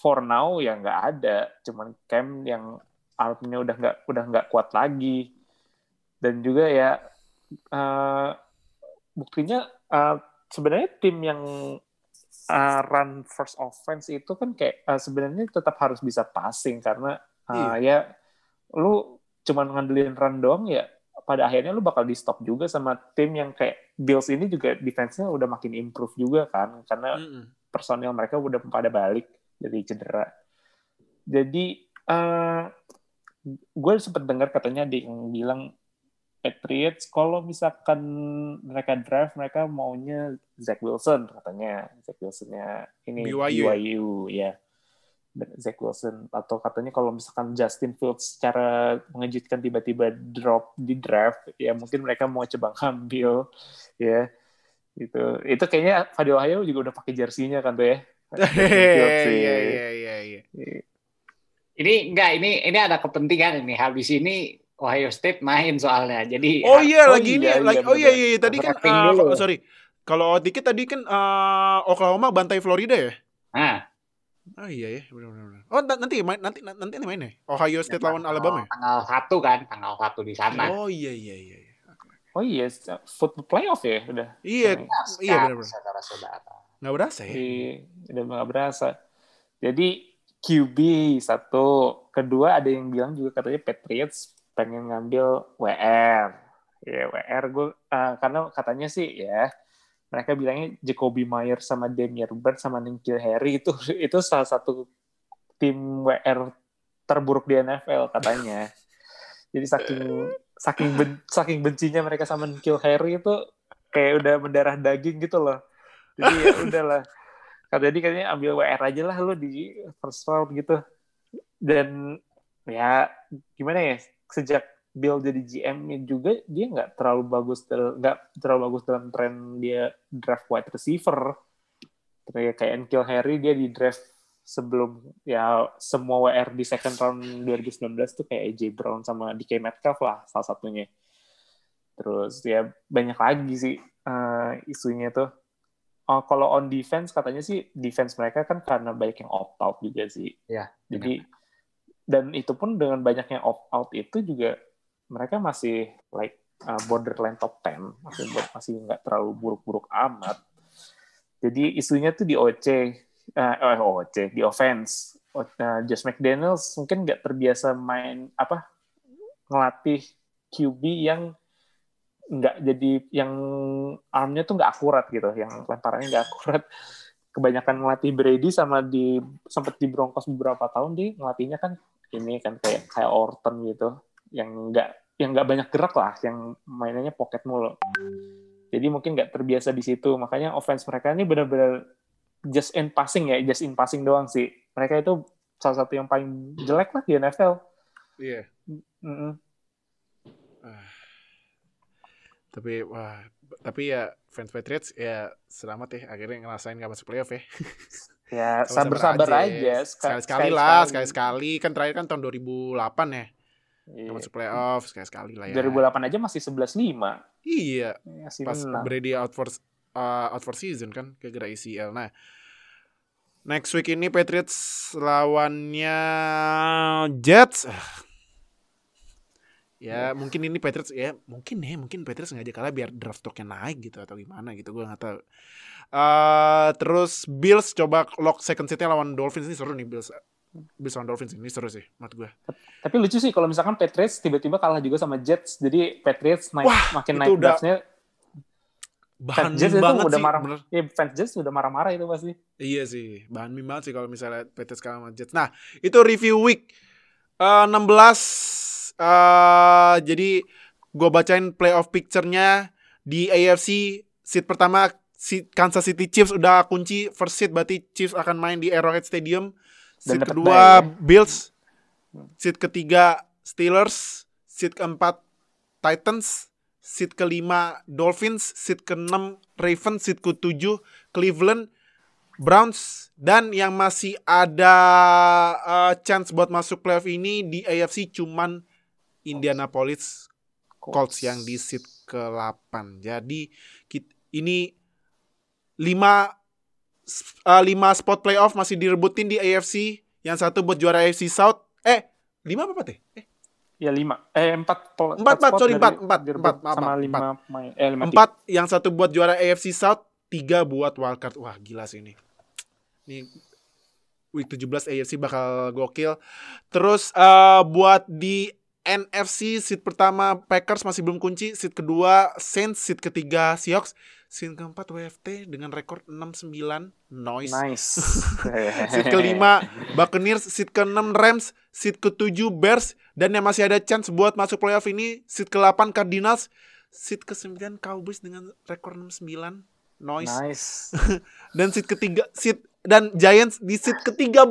for now ya nggak ada. Cuman Cam yang armnya udah nggak udah nggak kuat lagi. Dan juga ya eh, buktinya eh, sebenarnya tim yang eh, run first offense itu kan kayak eh, sebenarnya tetap harus bisa passing karena eh, ya lu cuman ngandelin run doang ya pada akhirnya lu bakal di stop juga sama tim yang kayak Bills ini juga defense-nya udah makin improve juga kan karena Mm-mm. personil mereka udah pada balik dari cedera. Jadi eh gue sempat dengar katanya ada yang bilang Patriots kalau misalkan mereka draft mereka maunya Zach Wilson katanya Zach Wilsonnya ini BYU. BYU ya Zach Wilson atau katanya kalau misalkan Justin Fields secara mengejutkan tiba-tiba drop di draft ya mungkin mereka mau coba ngambil ya itu itu kayaknya Fadil Ohio juga udah pakai jersinya kan tuh ya [LAUGHS] sih. Iya iya iya iya. Ini enggak, ini ini ada kepentingan ini. Habis ini Ohio State main soalnya. Jadi Oh iya Oh lagi ini iya, lagi iya, oh iya iya iya. tadi kan uh, dulu. oh, sorry. Kalau dikit tadi kan uh, Oklahoma bantai Florida ya? nah, Oh iya ya, benar benar. benar. Oh na- nanti main nanti nanti nanti main ya? Ohio State lawan tanggal- Alabama ya? Tanggal satu kan, tanggal satu di sana. Oh iya iya iya. iya. Oh iya, football playoff ya udah. Iya, iya Kan, benar benar. Saudara-saudara. Nggak berasa ya? Di, udah nggak berasa. Jadi QB satu, kedua ada yang bilang juga katanya Patriots pengen ngambil WR. Ya WR gue karena katanya sih ya mereka bilangnya Jacoby Myers sama Damian Bird sama Nikhil Harry itu itu salah satu tim WR terburuk di NFL katanya. Jadi saking saking ben, saking bencinya mereka sama Nikhil Harry itu kayak udah mendarah daging gitu loh. Jadi ya udahlah. Kata jadi katanya ambil WR aja lah lu di first round gitu. Dan ya gimana ya sejak Bill jadi GM juga dia nggak terlalu bagus nggak terlalu bagus dalam tren dia draft wide receiver. Kayak kayak Enkil Harry dia di draft sebelum ya semua WR di second round 2019 tuh kayak AJ Brown sama DK Metcalf lah salah satunya. Terus ya banyak lagi sih eh, isunya tuh. Oh, kalau on defense katanya sih defense mereka kan karena banyak yang opt out juga sih. Iya, Jadi dan itu pun dengan banyaknya opt out itu juga mereka masih like uh, borderline top 10, masih masih nggak terlalu buruk-buruk amat. Jadi isunya tuh di OC, uh, oh, OC di offense. Uh, Josh McDaniels mungkin nggak terbiasa main apa ngelatih QB yang nggak jadi yang armnya tuh nggak akurat gitu, yang lemparannya nggak akurat. Kebanyakan ngelatih Brady sama di sempat di Broncos beberapa tahun dia ngelatihnya kan ini kan kayak kayak Orton gitu, yang nggak yang nggak banyak gerak lah, yang mainannya pocket mulu. Jadi mungkin nggak terbiasa di situ, makanya offense mereka ini benar-benar just in passing ya, just in passing doang sih. Mereka itu salah satu yang paling jelek lah di NFL. Iya. Mm-mm. Tapi wah, tapi ya fans Patriots ya selamat ya akhirnya ngerasain gak masuk playoff ya. Ya [LAUGHS] sabar-sabar aja. Ska- Sekali-sekali lah, sekali-sekali kan terakhir kan tahun 2008 ya. Iya. Masuk playoff sekali-sekali lah ya. 2008 aja masih 11-5. Iya, Masih pas menang. Brady out for uh, out for season kan gara ACL. Nah, next week ini Patriots lawannya Jets. Ah. Ya, mungkin ini Patriots ya, mungkin ya, mungkin Patriots sengaja kalah biar draft stocknya naik gitu atau gimana gitu, gue nggak tahu. Eh, terus Bills coba lock second seatnya lawan Dolphins ini seru nih Bills. Bills lawan Dolphins ini seru sih menurut gue. Tapi lucu sih kalau misalkan Patriots tiba-tiba kalah juga sama Jets. Jadi Patriots naik, Wah, makin naik udah draftnya. Bahan Jets itu banget udah sih, marah. bener. Ya fans Jets udah marah-marah itu pasti. Iya sih, bahan meme banget sih kalau misalnya Patriots kalah sama Jets. Nah, itu review week eh, 16 eh jadi gue bacain playoff picture-nya di AFC seat pertama Kansas City Chiefs udah kunci first seat berarti Chiefs akan main di Arrowhead Stadium. Dan Seat kedua bye, ya. Bills, seat ketiga Steelers, seat keempat Titans, seat kelima Dolphins, seat keenam Ravens, seat ketujuh Cleveland, Browns. Dan yang masih ada uh, chance buat masuk playoff ini di AFC cuman Indianapolis Colts yang di seat ke-8. Jadi kit- ini 5 5 spot playoff masih direbutin di AFC. Yang satu buat juara AFC South. Eh, 5 apa teh? Eh, Ya lima. Eh empat. pel- Empat, empat, spot sorry, dari- empat, empat, empat, maaf, sama maaf, lima main. Eh lima tim. empat yang satu buat juara AFC South, tiga buat wildcard. Wah, gila sih ini. Ini week 17 AFC bakal gokil. Terus eh, buat di NFC seat pertama Packers masih belum kunci, seat kedua Saints, seat ketiga Seahawks, seat keempat WFT dengan rekor 6-9 noise. Nice. [LAUGHS] Seat kelima Buccaneers, seat keenam Rams, seat ketujuh Bears dan yang masih ada chance buat masuk playoff ini seat ke-8 Cardinals, seat ke-9 Cowboys dengan rekor 6-9 noise nice. [LAUGHS] dan seat ketiga seat dan Giants di seat ke-13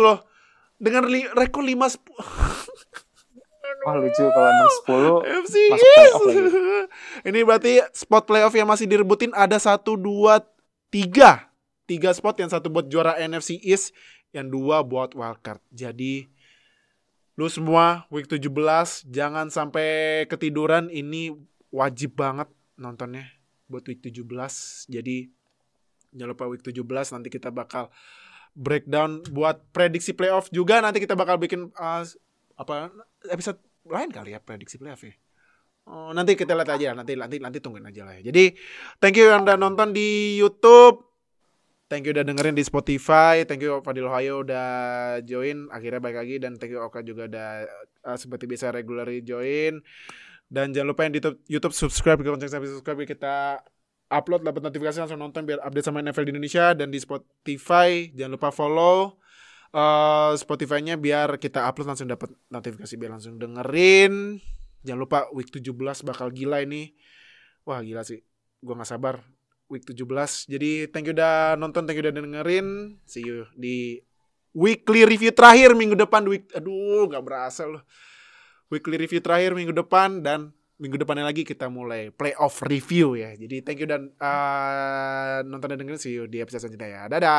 loh dengan rekor 5 [LAUGHS] Wah lucu kalau enam sepuluh. FC Masuk playoff lagi. [LAUGHS] Ini berarti spot playoff yang masih direbutin ada 1 2 3. tiga spot, yang satu buat juara NFC East, yang dua buat wildcard. Jadi lu semua week 17 jangan sampai ketiduran ini wajib banget nontonnya buat week 17. Jadi jangan lupa week 17 nanti kita bakal breakdown buat prediksi playoff juga nanti kita bakal bikin uh, apa episode lain kali ya prediksi playoff ya. Oh, nanti kita lihat aja nanti nanti nanti tungguin aja lah ya. Jadi thank you yang udah nonton di YouTube. Thank you udah dengerin di Spotify. Thank you Fadil Ohio udah join akhirnya baik lagi dan thank you Oka juga udah uh, seperti biasa regularly join. Dan jangan lupa yang di YouTube, YouTube subscribe ke lonceng sampai subscribe kita upload dapat notifikasi langsung nonton biar update sama NFL di Indonesia dan di Spotify jangan lupa follow uh, Spotify-nya biar kita upload langsung dapat notifikasi biar langsung dengerin. Jangan lupa week 17 bakal gila ini. Wah, gila sih. Gua nggak sabar week 17. Jadi thank you udah nonton, thank you udah dengerin. See you di weekly review terakhir minggu depan week aduh nggak berasa loh. Weekly review terakhir minggu depan dan minggu depannya lagi kita mulai playoff review ya. Jadi thank you dan uh, nonton dan dengerin see you di episode selanjutnya ya. Dadah.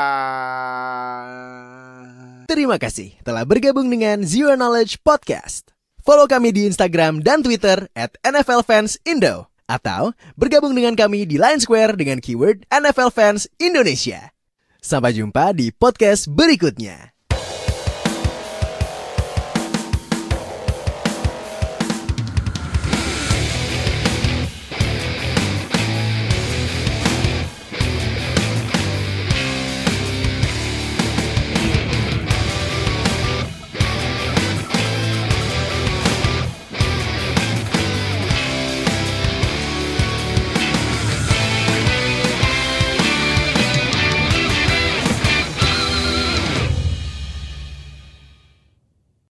Terima kasih telah bergabung dengan Zero Knowledge Podcast. Follow kami di Instagram dan Twitter at NFL Fans Indo. Atau bergabung dengan kami di Line Square dengan keyword NFL Fans Indonesia. Sampai jumpa di podcast berikutnya.